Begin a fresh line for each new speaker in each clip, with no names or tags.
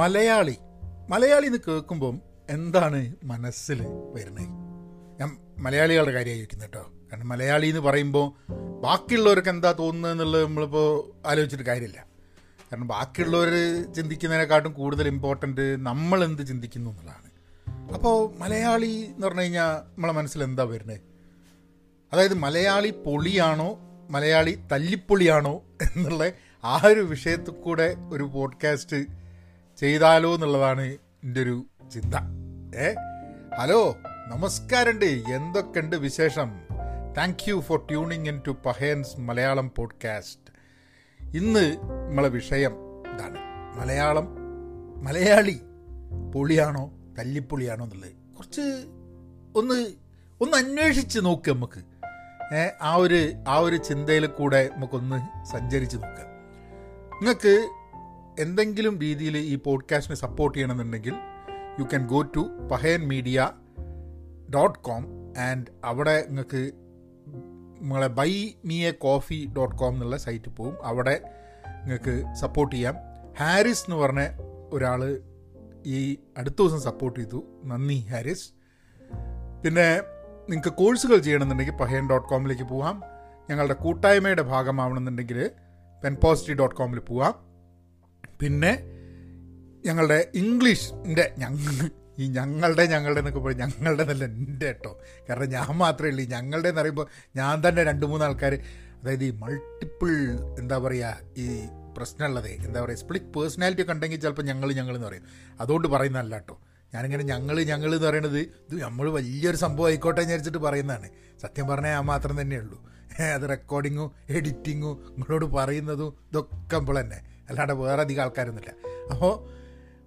മലയാളി. മലയാളി എന്ന് കേൾക്കുമ്പം എന്താണ് മനസ്സിൽ വരുന്നത്? ഞാൻ മലയാളികളുടെ കാര്യമായി ചോദിക്കുന്നത് കേട്ടോ. കാരണം മലയാളി എന്ന് പറയുമ്പോൾ ബാക്കിയുള്ളവർക്ക് എന്താ തോന്നുന്നത് എന്നുള്ളത് നമ്മളിപ്പോൾ ആലോചിച്ചിട്ട് കാര്യമില്ല. കാരണം ബാക്കിയുള്ളവർ ചിന്തിക്കുന്നതിനെക്കാട്ടും കൂടുതൽ ഇമ്പോർട്ടന്റ് നമ്മൾ എന്ത് ചിന്തിക്കുന്നു എന്നുള്ളതാണ്. അപ്പോൾ മലയാളി എന്ന് പറഞ്ഞു കഴിഞ്ഞാൽ നമ്മളെ മനസ്സിൽ എന്താ വരുന്നത്? അതായത് മലയാളി പൊളിയാണോ മലയാളി തല്ലിപ്പൊളിയാണോ എന്നുള്ള ആ ഒരു വിഷയത്തിൽ കൂടെ ഒരു പോഡ്കാസ്റ്റ് ചെയ്താലോ എന്നുള്ളതാണ് എന്റെ ഒരു ചിന്ത. ഏ? ഹലോ നമസ്കാരമുണ്ട്. എന്തൊക്കെയുണ്ട് വിശേഷം? Thank you for tuning in to Pahayan's Malayalam podcast ഇന്ന് നമ്മളെ വിഷയം ഇതാണ്. മലയാളം മലയാളി പൊളിയാണോ തല്ലിപ്പൊളിയാണോ എന്നുള്ളത്. കുറച്ച് ഒന്ന് ഒന്ന് അന്വേഷിച്ച് നോക്ക് നമുക്ക്. ആ ഒരു ആ ഒരു ചിന്തയിൽ കൂടെ നമുക്കൊന്ന് സഞ്ചരിച്ച് നോക്കാം. നിങ്ങൾക്ക് എന്തെങ്കിലും രീതിയിൽ ഈ പോഡ്കാസ്റ്റിനെ സപ്പോർട്ട് ചെയ്യണമെന്നുണ്ടെങ്കിൽ you can go to Pahayan media dot com and അവിടെ നിങ്ങൾക്ക് നിങ്ങളെ buy me a coffee dot com എന്നുള്ള സൈറ്റിൽ പോവും. അവിടെ നിങ്ങൾക്ക് സപ്പോർട്ട് ചെയ്യാം. ഹാരിസ് എന്ന് പറഞ്ഞ ഒരാൾ ഈ അടുത്ത ദിവസം സപ്പോർട്ട് ചെയ്തു. നന്ദി ഹാരിസ് പിന്നെ നിങ്ങൾക്ക് കോഴ്സുകൾ ചെയ്യണമെന്നുണ്ടെങ്കിൽ പഹയൻ ഡോട്ട് കോമിലേക്ക് പോവാം. ഞങ്ങളുടെ കൂട്ടായ്മയുടെ ഭാഗമാവണമെന്നുണ്ടെങ്കിൽ പെൻപോസിറ്റി ഡോട്ട് കോമിൽ പോവാം. പിന്നെ ഞങ്ങളുടെ ഇംഗ്ലീഷിന്റെ ഞങ്ങൾ ഈ ഞങ്ങളുടെ ഞങ്ങളുടെ എന്നൊക്കെ പറയും ഞങ്ങളുടെ നല്ല എന്റെ കേട്ടോ കാരണം ഞാൻ മാത്രമേ ഉള്ളൂ. ഈ ഞങ്ങളുടെ എന്ന് പറയുമ്പോൾ ഞാൻ തന്നെ രണ്ട് മൂന്ന് ആൾക്കാർ അതായത് ഈ മൾട്ടിപ്പിൾ എന്താ പറയുക ഈ പ്രശ്നമുള്ളത് എന്താ പറയുക സ്പ്ലിറ്റ് പേഴ്സണാലിറ്റി ഒക്കെ ഉണ്ടെങ്കിൽ ചിലപ്പോൾ ഞങ്ങൾ ഞങ്ങൾ എന്ന് പറയും. അതുകൊണ്ട് പറയുന്നതല്ല കേട്ടോ ഞാനിങ്ങനെ ഞങ്ങൾ ഞങ്ങൾ എന്ന് പറയുന്നത് ഇത് നമ്മൾ വലിയൊരു സംഭവം ആയിക്കോട്ടെ വിചാരിച്ചിട്ട് പറയുന്നതാണ്. സത്യം പറഞ്ഞാൽ ഞാൻ മാത്രം തന്നെയുള്ളൂ അത് റെക്കോർഡിങ്ങും എഡിറ്റിങ്ങും നിങ്ങളോട് പറയുന്നതും ഇതൊക്കെ നമ്മൾ തന്നെ. അല്ലാണ്ട് വേറെ അധികം ആൾക്കാരൊന്നുമില്ല. അപ്പോൾ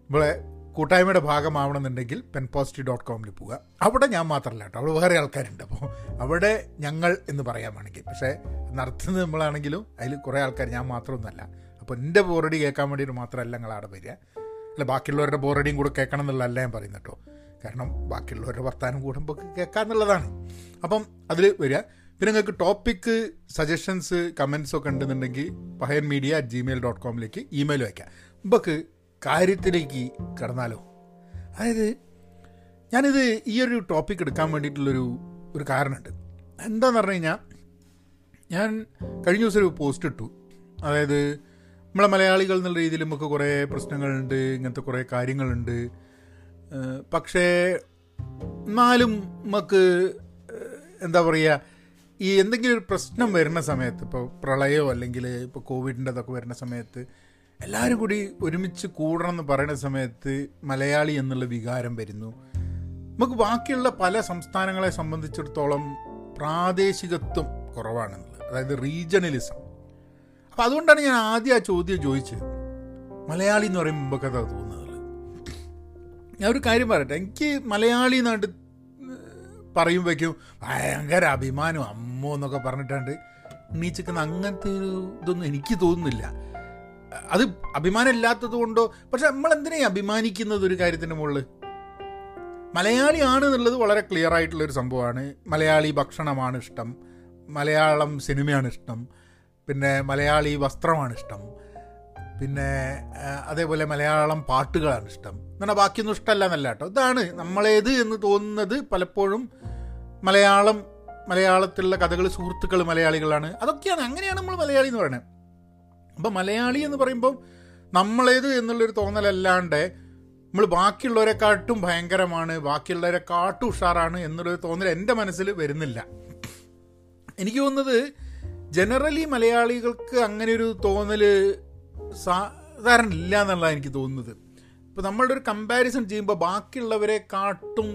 നമ്മളെ കൂട്ടായ്മയുടെ ഭാഗമാവണമെന്നുണ്ടെങ്കിൽ പെൻ പോസിറ്റീവ് ഡോട്ട് കോമിൽ പോവുക. അവിടെ ഞാൻ മാത്രമല്ല കേട്ടോ അവിടെ വേറെ ആൾക്കാരുണ്ട്. അപ്പോൾ അവിടെ ഞങ്ങൾ എന്ന് പറയാൻ വേണമെങ്കിൽ പക്ഷേ നടത്തുന്നത് നമ്മളാണെങ്കിലും അതിൽ കുറേ ആൾക്കാർ ഞാൻ മാത്രമൊന്നുമല്ല. അപ്പോൾ എന്റെ ബോറടി കേൾക്കാൻ വേണ്ടിയിട്ട് മാത്രമല്ല നിങ്ങൾ അവിടെ വരിക. അല്ല ബാക്കിയുള്ളവരുടെ ബോറടിയും കൂടെ കേൾക്കണം എന്നുള്ളതല്ല ഞാൻ പറയുന്നത് കേട്ടോ. കാരണം ബാക്കിയുള്ളവരുടെ വർത്താനം കൂടുമ്പോൾ കേൾക്കാന്നുള്ളതാണ്. അപ്പം അതിൽ വരിക. പിന്നെ നിങ്ങൾക്ക് ടോപ്പിക്ക് സജഷൻസ് കമൻസ് ഒക്കെ ഉണ്ടെന്നുണ്ടെങ്കിൽ Pahayan media at Gmail dot കോമിലേക്ക് email വയ്ക്കാം നമുക്ക് കാര്യത്തിലേക്ക് കടന്നാലോ? അതായത് ഞാനിത് ഈ ഒരു ടോപ്പിക് എടുക്കാൻ വേണ്ടിയിട്ടുള്ളൊരു ഒരു കാരണമുണ്ട്. എന്താന്ന് പറഞ്ഞു കഴിഞ്ഞാൽ ഞാൻ കഴിഞ്ഞ ദിവസം ഒരു പോസ്റ്റ് ഇട്ടു. അതായത് നമ്മളെ മലയാളികൾ എന്നുള്ള രീതിയിൽ നമുക്ക് കുറേ പ്രശ്നങ്ങളുണ്ട് ഇങ്ങനത്തെ കുറേ കാര്യങ്ങളുണ്ട്. പക്ഷേ എന്നാലും നമുക്ക് എന്താ പറയുക ഈ എന്തെങ്കിലും ഒരു പ്രശ്നം വരുന്ന സമയത്ത് ഇപ്പോൾ പ്രളയമോ അല്ലെങ്കിൽ ഇപ്പോൾ കോവിഡിന്റെ അതൊക്കെ വരുന്ന സമയത്ത് എല്ലാവരും കൂടി ഒരുമിച്ച് കൂടണം എന്ന് പറയുന്ന സമയത്ത് മലയാളി എന്നുള്ള വികാരം വരുന്നു. നമുക്ക് ബാക്കിയുള്ള പല സംസ്ഥാനങ്ങളെ സംബന്ധിച്ചിടത്തോളം പ്രാദേശികത്വം കുറവാണെന്നുള്ളത്. അതായത് റീജണലിസം അപ്പം അതുകൊണ്ടാണ് ഞാൻ ആദ്യം ആ ചോദ്യം ചോദിച്ചത്. മലയാളി എന്ന് പറയുമ്പോൾ മുമ്പൊക്കെ തോന്നുന്നത്. ഞാൻ ഒരു കാര്യം പറയട്ടെ. എനിക്ക് മലയാളി നാട്ട് പറയുമ്പോഴേക്കും ഭയങ്കര അഭിമാനം. അമ്മോ എന്നൊക്കെ പറഞ്ഞിട്ടുണ്ട് ഉണ്ണീച്ചിക്കുന്ന അങ്ങനത്തെ ഒരു ഇതൊന്നും എനിക്ക് തോന്നുന്നില്ല. അത് അഭിമാനം ഇല്ലാത്തത് കൊണ്ടോ? പക്ഷെ ഈ അഭിമാനിക്കുന്നത് ഒരു കാര്യത്തിന്റെ മുകളിൽ മലയാളിയാണ് എന്നുള്ളത് വളരെ ക്ലിയർ ആയിട്ടുള്ള ഒരു സംഭവമാണ്. മലയാളി ഭക്ഷണമാണ് ഇഷ്ടം. മലയാളം സിനിമയാണ് ഇഷ്ടം. പിന്നെ മലയാളി വസ്ത്രമാണ് ഇഷ്ടം. പിന്നെ അതേപോലെ മലയാളം പാട്ടുകളാണ് ഇഷ്ടം. എന്നാൽ ബാക്കിയൊന്നും ഇഷ്ടമല്ല എന്നല്ല കേട്ടോ. ഇതാണ് നമ്മളേത് എന്ന് തോന്നുന്നത് പലപ്പോഴും മലയാളം മലയാളത്തിലുള്ള കഥകൾ സുഹൃത്തുക്കൾ മലയാളികളാണ്. അതൊക്കെയാണ് അങ്ങനെയാണ് നമ്മൾ മലയാളി എന്ന് പറയുന്നത്. അപ്പം മലയാളി എന്ന് പറയുമ്പം നമ്മളേത് എന്നുള്ളൊരു തോന്നലല്ലാണ്ട് നമ്മൾ ബാക്കിയുള്ളവരെക്കാട്ടും ഭയങ്കരമാണ് ബാക്കിയുള്ളവരെക്കാട്ടും ഉഷാറാണ് എന്നുള്ളൊരു തോന്നൽ എന്റെ മനസ്സിൽ വരുന്നില്ല. എനിക്ക് തോന്നുന്നത് ജനറലി മലയാളികൾക്ക് അങ്ങനെ ഒരു തോന്നൽ സാധാരണ ഇല്ല എന്നുള്ളതാണ് എനിക്ക് തോന്നുന്നത്. ഇപ്പോൾ നമ്മളുടെ ഒരു കമ്പാരിസൺ ചെയ്യുമ്പോൾ ബാക്കിയുള്ളവരെ കാട്ടും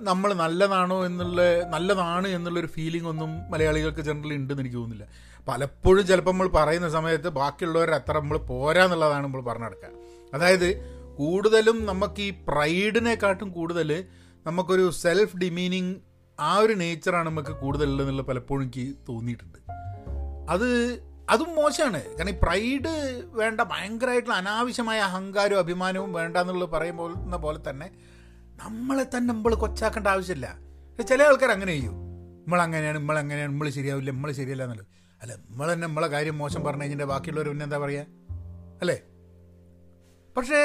നമ്മൾ നല്ലതാണോ എന്നുള്ള നല്ലതാണ് എന്നുള്ളൊരു ഫീലിംഗ് ഒന്നും മലയാളികൾക്ക് ജനറലി ഉണ്ടെന്ന് എനിക്ക് തോന്നുന്നില്ല. പലപ്പോഴും ചിലപ്പോൾ നമ്മൾ പറയുന്ന സമയത്ത് ബാക്കിയുള്ളവരെ അത്ര നമ്മൾ പോരാ എന്നുള്ളതാണ് നമ്മൾ പറഞ്ഞു നടക്കുക. അതായത് കൂടുതലും നമുക്ക് ഈ പ്രൈഡിനെക്കാട്ടും കൂടുതൽ നമുക്കൊരു സെൽഫ് ഡിമീനിങ് ആ ഒരു നേച്ചറാണ് നമുക്ക് കൂടുതലുള്ളതെന്നുള്ള പലപ്പോഴും എനിക്ക് തോന്നിയിട്ടുണ്ട്. അത് അതും മോശമാണ്. കാരണം ഈ പ്രൈഡ് വേണ്ട ഭയങ്കരമായിട്ടുള്ള അനാവശ്യമായ അഹങ്കാരവും അഭിമാനവും വേണ്ട എന്നുള്ളത് പറയുമ്പോൾ പോലെ തന്നെ നമ്മളെ തന്നെ നമ്മൾ കൊച്ചാക്കേണ്ട ആവശ്യമില്ല. ചില ആൾക്കാർ അങ്ങനെ ചെയ്യും. നമ്മൾ അങ്ങനെയാണ് നമ്മൾ ശരിയാവില്ല നമ്മൾ ശരിയല്ല എന്നുള്ളത്. അല്ല നമ്മൾ തന്നെ നമ്മളെ കാര്യം മോശം പറഞ്ഞു കഴിഞ്ഞാൽ ബാക്കിയുള്ളവർ പിന്നെ എന്താ പറയുക അല്ലേ? പക്ഷേ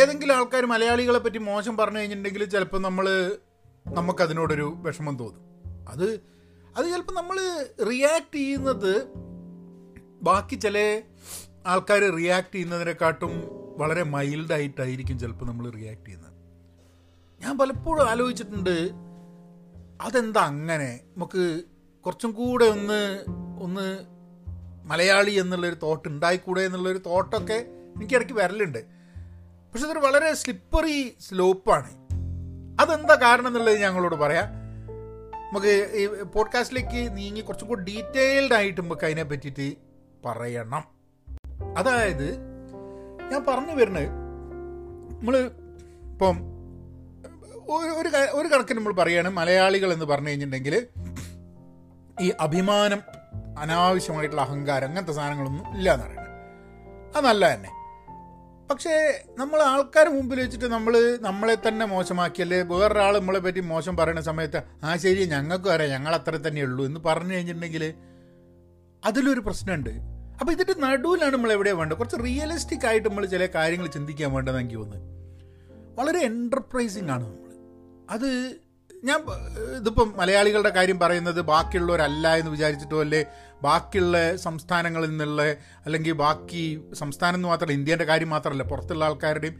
ഏതെങ്കിലും ആൾക്കാർ മലയാളികളെ പറ്റി മോശം പറഞ്ഞു കഴിഞ്ഞിട്ടുണ്ടെങ്കിൽ ചിലപ്പോൾ നമ്മൾ നമുക്കതിനോടൊരു വിഷമം തോന്നും. അത് അത് ചിലപ്പോൾ നമ്മൾ റിയാക്ട് ചെയ്യുന്നത് ബാക്കി ചില ആൾക്കാർ റിയാക്ട് ചെയ്യുന്നതിനെക്കാട്ടും വളരെ മൈൽഡായിട്ടായിരിക്കും ചിലപ്പോൾ നമ്മൾ റിയാക്ട് ചെയ്യുന്നത്. ഞാൻ പലപ്പോഴും ആലോചിച്ചിട്ടുണ്ട് അതെന്താ അങ്ങനെ? നമുക്ക് കുറച്ചും കൂടെ ഒന്ന് ഒന്ന് മലയാളി എന്നുള്ളൊരു തോട്ട് ഉണ്ടായിക്കൂടെ എന്നുള്ളൊരു തോട്ടൊക്കെ എനിക്ക് ഇടയ്ക്ക് വരലുണ്ട്. പക്ഷെ അതൊരു വളരെ സ്ലിപ്പറി സ്ലോപ്പാണ് അതെന്താ കാരണം എന്നുള്ളത് ഞങ്ങളോട് പറയാം. നമുക്ക് ഈ പോഡ്കാസ്റ്റിലേക്ക് നീങ്ങി കുറച്ചും കൂടി ഡീറ്റെയിൽഡ് ആയിട്ട് നമുക്ക് അതിനെ പറ്റിയിട്ട് പറയണം. അതായത് ഞാൻ പറഞ്ഞു വരുന്നത് നമ്മൾ ഇപ്പം ഒരു ഒരു കണക്കിന് നമ്മൾ പറയുകയാണ് മലയാളികൾ എന്ന് പറഞ്ഞു കഴിഞ്ഞിട്ടുണ്ടെങ്കിൽ ഈ അഭിമാനം അനാവശ്യമായിട്ടുള്ള അഹങ്കാരം അങ്ങനത്തെ സാധനങ്ങളൊന്നും ഇല്ല എന്ന് പറയുന്നത്. അത് നല്ല തന്നെ. പക്ഷേ നമ്മൾ ആൾക്കാർ മുമ്പിൽ വെച്ചിട്ട് നമ്മൾ നമ്മളെ തന്നെ മോശമാക്കിയല്ലേ? വേറൊരാൾ നമ്മളെ പറ്റി മോശം പറയുന്ന സമയത്ത് ആ ശരി ഞങ്ങൾക്കും അറിയാം ഞങ്ങൾ അത്ര തന്നെ ഉള്ളൂ എന്ന് പറഞ്ഞു കഴിഞ്ഞിട്ടുണ്ടെങ്കിൽ അതിലൊരു പ്രശ്നമുണ്ട്. അപ്പോൾ ഇതിന്റെ നടുവിലാണ് നമ്മൾ എവിടെ വേണ്ടത്? കുറച്ച് റിയലിസ്റ്റിക് ആയിട്ട് നമ്മൾ ചില കാര്യങ്ങൾ ചിന്തിക്കാൻ വേണ്ടതെന്ന് എനിക്ക് തോന്നുന്നത് വളരെ എന്റർപ്രൈസിങ് ആണ് നമ്മൾ അത് ഞാൻ ഇതിപ്പം മലയാളികളുടെ കാര്യം പറയുന്നത് ബാക്കിയുള്ളവരല്ല എന്ന് വിചാരിച്ചിട്ടോ അല്ലേ? ബാക്കിയുള്ള സംസ്ഥാനങ്ങളിൽ നിന്നുള്ള അല്ലെങ്കിൽ ബാക്കി സംസ്ഥാനം എന്ന് മാത്രമല്ല ഇന്ത്യന്റെ കാര്യം മാത്രമല്ല പുറത്തുള്ള ആൾക്കാരുടെയും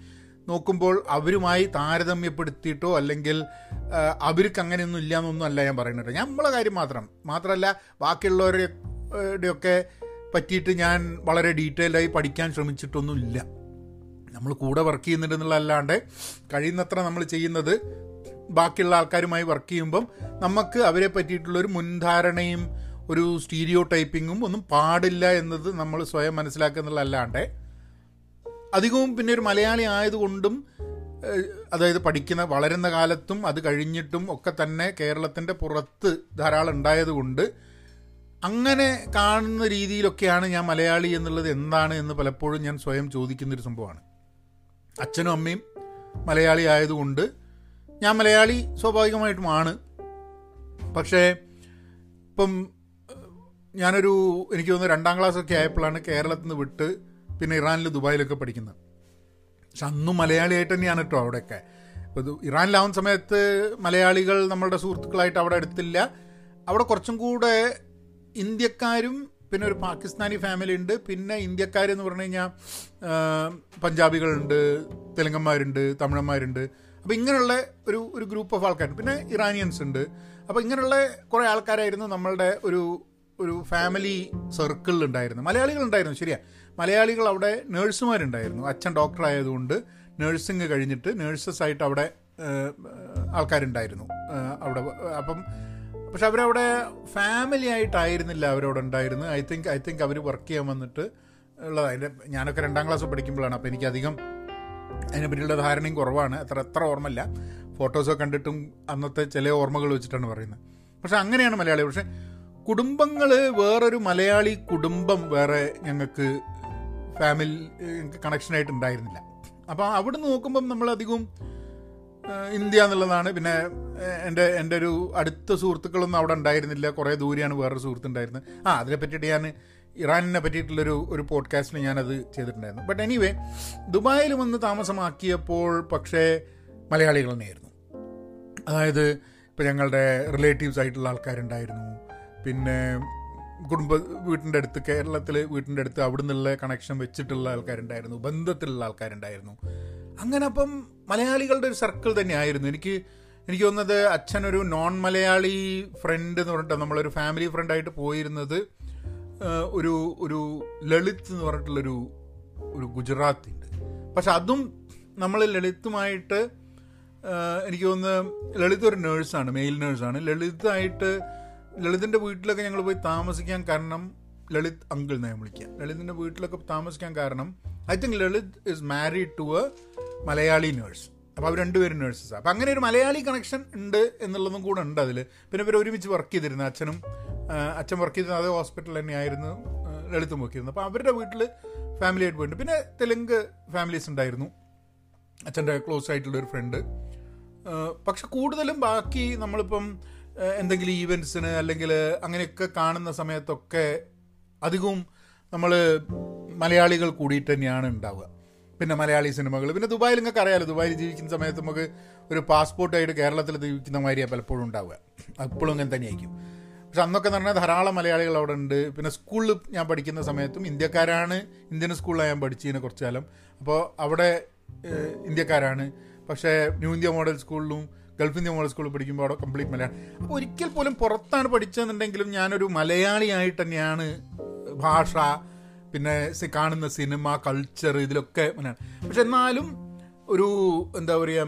നോക്കുമ്പോൾ അവരുമായി താരതമ്യപ്പെടുത്തിയിട്ടോ അല്ലെങ്കിൽ അവർക്ക് അങ്ങനെയൊന്നും ഇല്ല എന്നൊന്നും അല്ല ഞാൻ പറയുന്നത്. നമ്മളെ കാര്യം മാത്രം മാത്രമല്ല ബാക്കിയുള്ളവരുടെയൊക്കെ പറ്റിയിട്ട് ഞാൻ വളരെ ഡീറ്റെയിൽഡായി പഠിക്കാൻ ശ്രമിച്ചിട്ടൊന്നുമില്ല. നമ്മൾ കൂടെ വർക്ക് ചെയ്യുന്നുണ്ടെന്നുള്ളതല്ലാണ്ട് കഴിയുന്നത്ര നമ്മൾ ചെയ്യുന്നത് ബാക്കിയുള്ള ആൾക്കാരുമായി വർക്ക് ചെയ്യുമ്പം നമുക്ക് അവരെ പറ്റിയിട്ടുള്ളൊരു മുൻധാരണയും ഒരു സ്റ്റീരിയോ ടൈപ്പിങ്ങും ഒന്നും പാടില്ല എന്നത് നമ്മൾ സ്വയം മനസ്സിലാക്കുക എന്നുള്ളതല്ലാണ്ട്. അധികവും പിന്നെ ഒരു മലയാളി ആയതുകൊണ്ടും അതായത് പഠിക്കുന്ന വളരുന്ന കാലത്തും അത് കഴിഞ്ഞിട്ടും ഒക്കെ തന്നെ കേരളത്തിന്റെ പുറത്ത് ധാരാളം ഉണ്ടായതുകൊണ്ട് അങ്ങനെ കാണുന്ന രീതിയിലൊക്കെയാണ് ഞാൻ മലയാളി എന്നുള്ളത് എന്താണ് എന്ന് പലപ്പോഴും ഞാൻ സ്വയം ചോദിക്കുന്നൊരു സംഭവമാണ്. അച്ഛനും അമ്മയും മലയാളി ആയതുകൊണ്ട് ഞാൻ മലയാളി സ്വാഭാവികമായിട്ടുമാണ്. പക്ഷേ ഇപ്പം ഞാനൊരു എനിക്ക് തോന്നുന്നു രണ്ടാം ക്ലാസ്സൊക്കെ ആയപ്പോഴാണ് കേരളത്തിൽ നിന്ന് വിട്ട് പിന്നെ ഇറാനിൽ ദുബായിലൊക്കെ പഠിക്കുന്നത്. പക്ഷെ അന്നും മലയാളിയായിട്ട് തന്നെയാണ് കേട്ടോ അവിടെയൊക്കെ. ഇപ്പോൾ ഇറാനിലാവുന്ന സമയത്ത് മലയാളികൾ നമ്മളുടെ സുഹൃത്തുക്കളായിട്ട് അവിടെ എടുത്തില്ല അവിടെ കുറച്ചും കൂടെ ഇന്ത്യക്കാരും പിന്നെ ഒരു പാകിസ്ഥാനി ഫാമിലി ഉണ്ട്. പിന്നെ ഇന്ത്യക്കാരെന്ന് പറഞ്ഞു കഴിഞ്ഞാൽ പഞ്ചാബികളുണ്ട് തെലുങ്കന്മാരുണ്ട് തമിഴന്മാരുണ്ട്. അപ്പോൾ ഇങ്ങനെയുള്ള ഒരു ഒരു ഗ്രൂപ്പ് ഓഫ് ആൾക്കാർ പിന്നെ ഇറാനിയൻസ് ഉണ്ട്. അപ്പോൾ ഇങ്ങനെയുള്ള കുറേ ആൾക്കാരായിരുന്നു നമ്മളുടെ ഒരു ഒരു ഫാമിലി സർക്കിളിൽ ഉണ്ടായിരുന്നു മലയാളികൾ ഉണ്ടായിരുന്നു ശരിയാ. മലയാളികൾ അവിടെ നേഴ്സുമാരുണ്ടായിരുന്നു അച്ഛൻ ഡോക്ടർ ആയതുകൊണ്ട് നേഴ്സിംഗ് കഴിഞ്ഞിട്ട് നേഴ്സസ് ആയിട്ട് അവിടെ ആൾക്കാരുണ്ടായിരുന്നു. അവിടെ അപ്പം പക്ഷെ അവരവിടെ ഫാമിലി ആയിട്ടായിരുന്നില്ല അവരവിടെ ഉണ്ടായിരുന്നു ഐ തിങ്ക് ഐ തിങ്ക് അവർ വർക്ക് ചെയ്യാൻ വന്നിട്ട് ഉള്ളത്. അതിന്റെ ഞാനൊക്കെ രണ്ടാം ക്ലാസ് പഠിക്കുമ്പോഴാണ്. അപ്പോൾ എനിക്കധികം അതിനെപ്പറ്റിയുള്ള ധാരണയും കുറവാണ്. അത്ര അത്ര ഓർമ്മയില്ല. ഫോട്ടോസൊക്കെ കണ്ടിട്ടും അന്നത്തെ ചില ഓർമ്മകൾ വെച്ചിട്ടാണ് പറയുന്നത്. പക്ഷെ അങ്ങനെയാണ് മലയാളി. പക്ഷെ കുടുംബങ്ങൾ വേറൊരു മലയാളി കുടുംബം വേറെ ഞങ്ങൾക്ക് ഫാമിലി ഞങ്ങൾക്ക് കണക്ഷനായിട്ട് ഉണ്ടായിരുന്നില്ല. അപ്പോൾ അവിടെ നോക്കുമ്പം നമ്മളധികവും ഇന്ത്യ എന്നുള്ളതാണ്. പിന്നെ എന്റെ എന്റെ ഒരു അടുത്ത സുഹൃത്തുക്കളൊന്നും അവിടെ ഉണ്ടായിരുന്നില്ല. കുറേ ദൂരെയാണ് വേറൊരു സുഹൃത്തുണ്ടായിരുന്നത് ആ അതിനെ പറ്റിയിട്ട് ഞാൻ ഇറാനിനെ പറ്റിയിട്ടുള്ളൊരു ഒരു പോഡ്കാസ്റ്റിൽ ഞാനത് ചെയ്തിട്ടുണ്ടായിരുന്നു. ബട്ട് എനിവേ ദുബായിൽ വന്ന് താമസമാക്കിയപ്പോൾ പക്ഷേ മലയാളികൾ തന്നെയായിരുന്നു അതായത് ഇപ്പം ഞങ്ങളുടെ റിലേറ്റീവ്സ് ആയിട്ടുള്ള ആൾക്കാരുണ്ടായിരുന്നു. പിന്നെ കുടുംബ വീട്ടിന്റെ അടുത്ത് കേരളത്തിൽ വീട്ടിന്റെ അടുത്ത് അവിടെ നിന്നുള്ള കണക്ഷൻ വെച്ചിട്ടുള്ള ആൾക്കാരുണ്ടായിരുന്നു. ബന്ധത്തിലുള്ള ആൾക്കാരുണ്ടായിരുന്നു. അങ്ങനെ അപ്പം മലയാളികളുടെ ഒരു സർക്കിൾ തന്നെയായിരുന്നു. എനിക്ക് എനിക്ക് തോന്നുന്നത് അച്ഛനൊരു നോൺ മലയാളി ഫ്രണ്ട് എന്ന് പറഞ്ഞിട്ട് നമ്മളൊരു ഫാമിലി ഫ്രണ്ടായിട്ട് പോയിരുന്നത്. ഒരു ഒരു ലളിത് എന്ന് പറഞ്ഞിട്ടുള്ളൊരു ഒരു ഗുജറാത്തി ഉണ്ട് പക്ഷെ അതും നമ്മൾ ലളിതുമായിട്ട് എനിക്ക് തോന്നുന്നു ലളിത് ഒരു നേഴ്സാണ് മെയിൽ നേഴ്സാണ്. ലളിതായിട്ട് ലളിതിന്റെ വീട്ടിലൊക്കെ ഞങ്ങൾ പോയി താമസിക്കാൻ കാരണം ലളിത് അങ്കിൾ എന്നാണ് വിളിക്കാം. ലളിതിന്റെ വീട്ടിലൊക്കെ താമസിക്കാൻ കാരണം I think Lalit is married to a Malayali nurse. അപ്പോൾ അവർ രണ്ടുപേരും നേഴ്സസ്. അപ്പോൾ അങ്ങനെ ഒരു മലയാളി കണക്ഷൻ ഉണ്ട് എന്നുള്ളതും കൂടെ ഉണ്ട് അതിൽ പിന്നെ ഇവർ ഒരുമിച്ച് വർക്ക് ചെയ്തിരുന്നു അച്ഛനും അച്ഛൻ വർക്ക് ചെയ്തിരുന്ന അതേ ഹോസ്പിറ്റൽ തന്നെയായിരുന്നു ആ, ലളിതും വർക്ക് അപ്പോൾ അവരുടെ വീട്ടിൽ ഫാമിലി ആയിട്ട് പോയിട്ടുണ്ട്. പിന്നെ തെലുങ്ക് ഫാമിലീസ് ഉണ്ടായിരുന്നു. അച്ഛന്റെ ക്ലോസ് ആയിട്ടുള്ള ഒരു ഫ്രണ്ട് പക്ഷെ കൂടുതലും ബാക്കി നമ്മളിപ്പം എന്തെങ്കിലും ഈവൻസിന് അല്ലെങ്കിൽ അങ്ങനെയൊക്കെ കാണുന്ന സമയത്തൊക്കെ അധികവും നമ്മൾ മലയാളികൾ കൂടിയിട്ട് തന്നെയാണ് ഉണ്ടാവുക. പിന്നെ മലയാളി സിനിമകൾ. പിന്നെ ദുബായിൽ നിങ്ങൾക്ക് അറിയാമല്ലോ ദുബായിൽ ജീവിക്കുന്ന സമയത്ത് നമുക്ക് ഒരു പാസ്പോർട്ടായിട്ട് കേരളത്തിൽ ജീവിക്കുന്ന മാതിരിയാണ് പലപ്പോഴും ഉണ്ടാവുക. അപ്പോഴും അങ്ങനെ തന്നെയായിരിക്കും. പക്ഷെ അന്നൊക്കെ എന്ന് പറഞ്ഞാൽ ധാരാളം മലയാളികൾ അവിടെ ഉണ്ട്. പിന്നെ സ്കൂളിൽ ഞാൻ പഠിക്കുന്ന സമയത്തും ഇന്ത്യക്കാരാണ് ഇന്ത്യൻ സ്കൂളിലാണ് ഞാൻ പഠിച്ചതിന് കുറച്ച് കാലം. അപ്പോൾ അവിടെ ഇന്ത്യക്കാരാണ്. പക്ഷേ ന്യൂ ഇന്ത്യ മോഡൽ സ്കൂളിലും ഗൾഫ് ഇന്ത്യ മോഡൽ സ്കൂളിൽ പഠിക്കുമ്പോൾ അവിടെ കംപ്ലീറ്റ് മലയാളം. അപ്പോൾ ഒരിക്കൽ പോലും പുറത്താണ് പഠിച്ചതെന്നുണ്ടെങ്കിലും ഞാനൊരു മലയാളിയായിട്ട് തന്നെയാണ് ഭാഷ പിന്നെ കാണുന്ന സിനിമ കൾച്ചർ ഇതിലൊക്കെ മലയാളം. പക്ഷെ എന്നാലും ഒരു എന്താ പറയുക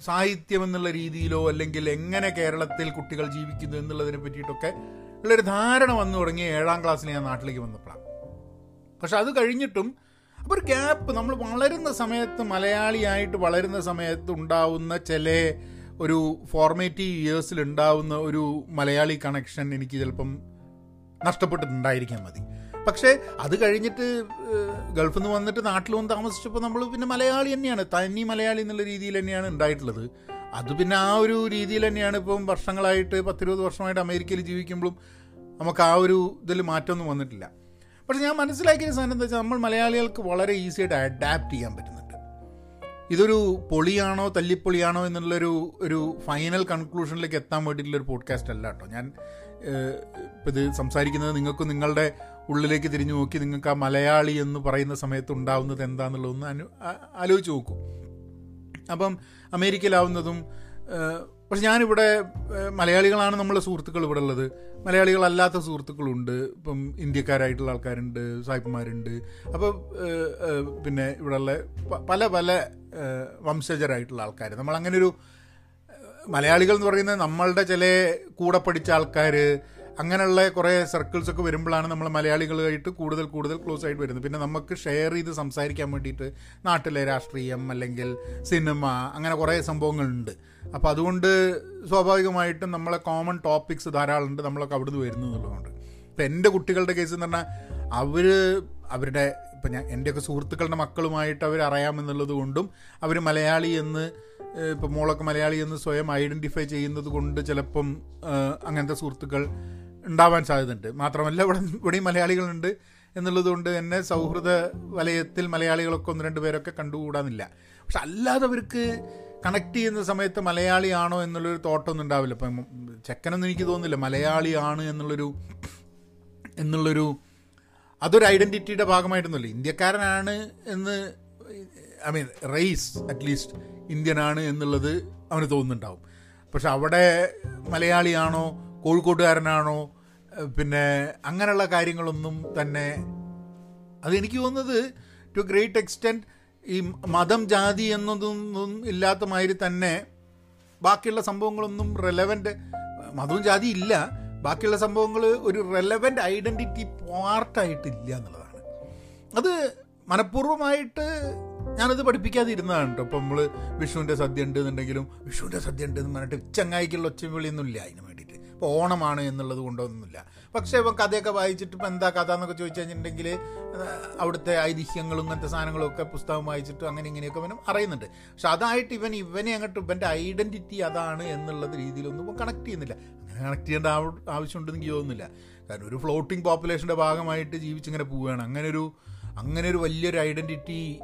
സാഹിത്യം എന്നുള്ള രീതിയിലോ അല്ലെങ്കിൽ എങ്ങനെ കേരളത്തിൽ കുട്ടികൾ ജീവിക്കുന്നു എന്നുള്ളതിനെ പറ്റിയിട്ടൊക്കെ ഉള്ളൊരു ധാരണ വന്നു തുടങ്ങിയ ഏഴാം ക്ലാസ്സിൽ ഞാൻ നാട്ടിലേക്ക് വന്നപ്പോഴാണ്. പക്ഷെ അത് കഴിഞ്ഞിട്ടും അപ്പോൾ ഒരു ഗ്യാപ്പ് നമ്മൾ വളരുന്ന സമയത്ത് മലയാളിയായിട്ട് വളരുന്ന സമയത്ത് ഉണ്ടാവുന്ന ചില ഒരു ഫോർമേറ്റീവ് ഇയേഴ്സിൽ ഉണ്ടാവുന്ന ഒരു മലയാളി കണക്ഷൻ എനിക്ക് ചിലപ്പം നഷ്ടപ്പെട്ടിട്ടുണ്ടായിരിക്കാൻ മതി. പക്ഷേ അത് കഴിഞ്ഞിട്ട് ഗൾഫിൽ നിന്ന് വന്നിട്ട് നാട്ടിൽ വന്ന് താമസിച്ചപ്പോൾ നമ്മൾ പിന്നെ മലയാളി തന്നെയാണ്. തനി മലയാളി എന്നുള്ള രീതിയിൽ തന്നെയാണ് ഉണ്ടായിട്ടുള്ളത്. അത് പിന്നെ ആ ഒരു രീതിയിൽ തന്നെയാണ് ഇപ്പം വർഷങ്ങളായിട്ട് പത്തിരുപത് വർഷമായിട്ട് അമേരിക്കയിൽ ജീവിക്കുമ്പോഴും നമുക്ക് ആ ഒരു ഇതിൽ മാറ്റമൊന്നും വന്നിട്ടില്ല. പക്ഷെ ഞാൻ മനസ്സിലാക്കിയ സാധനം എന്താ വെച്ചാൽ നമ്മൾ മലയാളികൾക്ക് വളരെ ഈസിയായിട്ട് അഡാപ്റ്റ് ചെയ്യാൻ പറ്റുന്നുണ്ട്. ഇതൊരു പൊളിയാണോ തല്ലിപ്പൊളിയാണോ എന്നുള്ളൊരു ഒരു ഫൈനൽ കൺക്ലൂഷനിലേക്ക് എത്താൻ വേണ്ടിയിട്ടുള്ളൊരു പോഡ്കാസ്റ്റ് അല്ല കേട്ടോ. ഞാൻ ഇപ്പം ഇത് സംസാരിക്കുന്നത് നിങ്ങൾക്ക് നിങ്ങളുടെ ഉള്ളിലേക്ക് തിരിഞ്ഞു നോക്കി നിങ്ങൾക്ക് ആ മലയാളി എന്ന് പറയുന്ന സമയത്ത് ഉണ്ടാവുന്നത് എന്താണെന്നുള്ളതൊന്ന് അനു ആലോചിച്ച് നോക്കൂ. അപ്പം അമേരിക്കയിലാവുന്നതും പക്ഷെ ഞാനിവിടെ മലയാളികളാണ് നമ്മളെ സുഹൃത്തുക്കൾ ഇവിടെ ഉള്ളത്. മലയാളികളല്ലാത്ത സുഹൃത്തുക്കളുണ്ട്. ഇപ്പം ഇന്ത്യക്കാരായിട്ടുള്ള ആൾക്കാരുണ്ട് സായിപ്പന്മാരുണ്ട്. അപ്പോൾ പിന്നെ ഇവിടെയുള്ള പല പല വംശജരായിട്ടുള്ള ആൾക്കാർ നമ്മളങ്ങനെ ഒരു മലയാളികൾ എന്ന് പറയുന്നത് നമ്മളുടെ ചില കൂടെ പഠിച്ച ആൾക്കാർ അങ്ങനെയുള്ള കുറേ സർക്കിൾസ് ഒക്കെ വരുമ്പോഴാണ് നമ്മൾ മലയാളികളായിട്ട് കൂടുതൽ കൂടുതൽ ക്ലോസ് ആയിട്ട് വരുന്നത്. പിന്നെ നമുക്ക് ഷെയർ ചെയ്ത് സംസാരിക്കാൻ വേണ്ടിയിട്ട് നാട്ടിലെ രാഷ്ട്രീയം അല്ലെങ്കിൽ സിനിമ അങ്ങനെ കുറേ സംഭവങ്ങളുണ്ട്. അപ്പോൾ അതുകൊണ്ട് സ്വാഭാവികമായിട്ടും നമ്മളെ കോമൺ ടോപ്പിക്സ് ധാരാളം ഉണ്ട് നമ്മളൊക്കെ അവിടുന്ന് വരുന്നു എന്നുള്ളതുകൊണ്ട്. ഇപ്പം എന്റെ കുട്ടികളുടെ കേസ് എന്ന് പറഞ്ഞാൽ അവർ അവരുടെ ഇപ്പം ഞാൻ എന്റെയൊക്കെ സുഹൃത്തുക്കളുടെ മക്കളുമായിട്ട് അവർ അറിയാമെന്നുള്ളത് കൊണ്ടും അവർ മലയാളി എന്ന് ഇപ്പം മോളൊക്കെ മലയാളി എന്ന് സ്വയം ഐഡന്റിഫൈ ചെയ്യുന്നത് കൊണ്ട് ചിലപ്പം അങ്ങനത്തെ സുഹൃത്തുക്കൾ ഉണ്ടാവാൻ സാധ്യതയുണ്ട്. മാത്രമല്ല ഇവിടെ ഇവിടെയും മലയാളികളുണ്ട് എന്നുള്ളത് കൊണ്ട് തന്നെ സൗഹൃദ വലയത്തിൽ മലയാളികളൊക്കെ ഒന്ന് രണ്ട് പേരൊക്കെ കണ്ടുകൂടാന്നില്ല. പക്ഷെ അല്ലാതെ അവർക്ക് കണക്ട് ചെയ്യുന്ന സമയത്ത് മലയാളിയാണോ എന്നുള്ളൊരു തോട്ടമൊന്നും ഉണ്ടാവില്ല. ഇപ്പം ചെക്കനൊന്നും എനിക്ക് തോന്നുന്നില്ല. മലയാളിയാണ് എന്നുള്ളൊരു എന്നുള്ളൊരു അതൊരു ഐഡന്റിറ്റിയുടെ ഭാഗമായിട്ടൊന്നുമില്ല. ഇന്ത്യക്കാരനാണ് എന്ന് I mean race at least ഇന്ത്യനാണ് എന്നുള്ളത് അവന് തോന്നുന്നുണ്ടാവും. പക്ഷെ അവിടെ മലയാളിയാണോ കോഴിക്കോട്ടുകാരനാണോ പിന്നെ അങ്ങനെയുള്ള കാര്യങ്ങളൊന്നും തന്നെ അതെനിക്ക് തോന്നുന്നത് ടു ഗ്രേറ്റ് എക്സ്റ്റെന്റ് ഈ മതം ജാതി എന്നതൊന്നും ഇല്ലാത്ത മാതിരി തന്നെ ബാക്കിയുള്ള സംഭവങ്ങളൊന്നും റെലവന്റ് മതവും ജാതി ഇല്ല. ബാക്കിയുള്ള സംഭവങ്ങൾ ഒരു റെലവന്റ് ഐഡന്റിറ്റി പാർട്ടായിട്ടില്ല എന്നുള്ളതാണ്. അത് മനഃപൂർവമായിട്ട് ഞാനത് പഠിപ്പിക്കാതെ ഇരുന്നതാണ് കേട്ടോ. ഇപ്പം നമ്മൾ വിഷുവിന്റെ സദ്യ ഉണ്ട് എന്നുണ്ടെങ്കിലും വിഷുവിന്റെ സദ്യ ഉണ്ട് എന്ന് പറഞ്ഞിട്ട് ചങ്ങായിക്കുള്ള അതിന് ഇപ്പോൾ ഓണമാണ് എന്നുള്ളത് കൊണ്ടൊന്നുമില്ല. പക്ഷേ ഇപ്പം കഥയൊക്കെ വായിച്ചിട്ട് ഇപ്പം എന്താ കഥ എന്നൊക്കെ ചോദിച്ചു കഴിഞ്ഞിട്ടുണ്ടെങ്കിൽ അവിടുത്തെ ഐതിഹ്യങ്ങളും ഇങ്ങനത്തെ സാധനങ്ങളും ഒക്കെ പുസ്തകം വായിച്ചിട്ട് അങ്ങനെ ഇങ്ങനെയൊക്കെ ഇവനും അറിയുന്നുണ്ട്. പക്ഷെ അതായിട്ട് ഇവൻ ഇവനെ അങ്ങോട്ട് ഇവന്റെ ഐഡന്റിറ്റി അതാണ് എന്നുള്ള രീതിയിലൊന്നും ഇപ്പം കണക്ട് ചെയ്യുന്നില്ല. അങ്ങനെ കണക്ട് ചെയ്യേണ്ട ആവ- ആവശ്യമുണ്ടെന്ന് എനിക്ക് തോന്നുന്നില്ല. കാരണം ഒരു ഫ്ലോട്ടിംഗ് പോപ്പുലേഷന്റെ ഭാഗമായിട്ട് ജീവിച്ചിങ്ങനെ പോവുകയാണ്. അങ്ങനെ ഒരു അങ്ങനെ ഒരു വലിയൊരു ഐഡന്റിറ്റി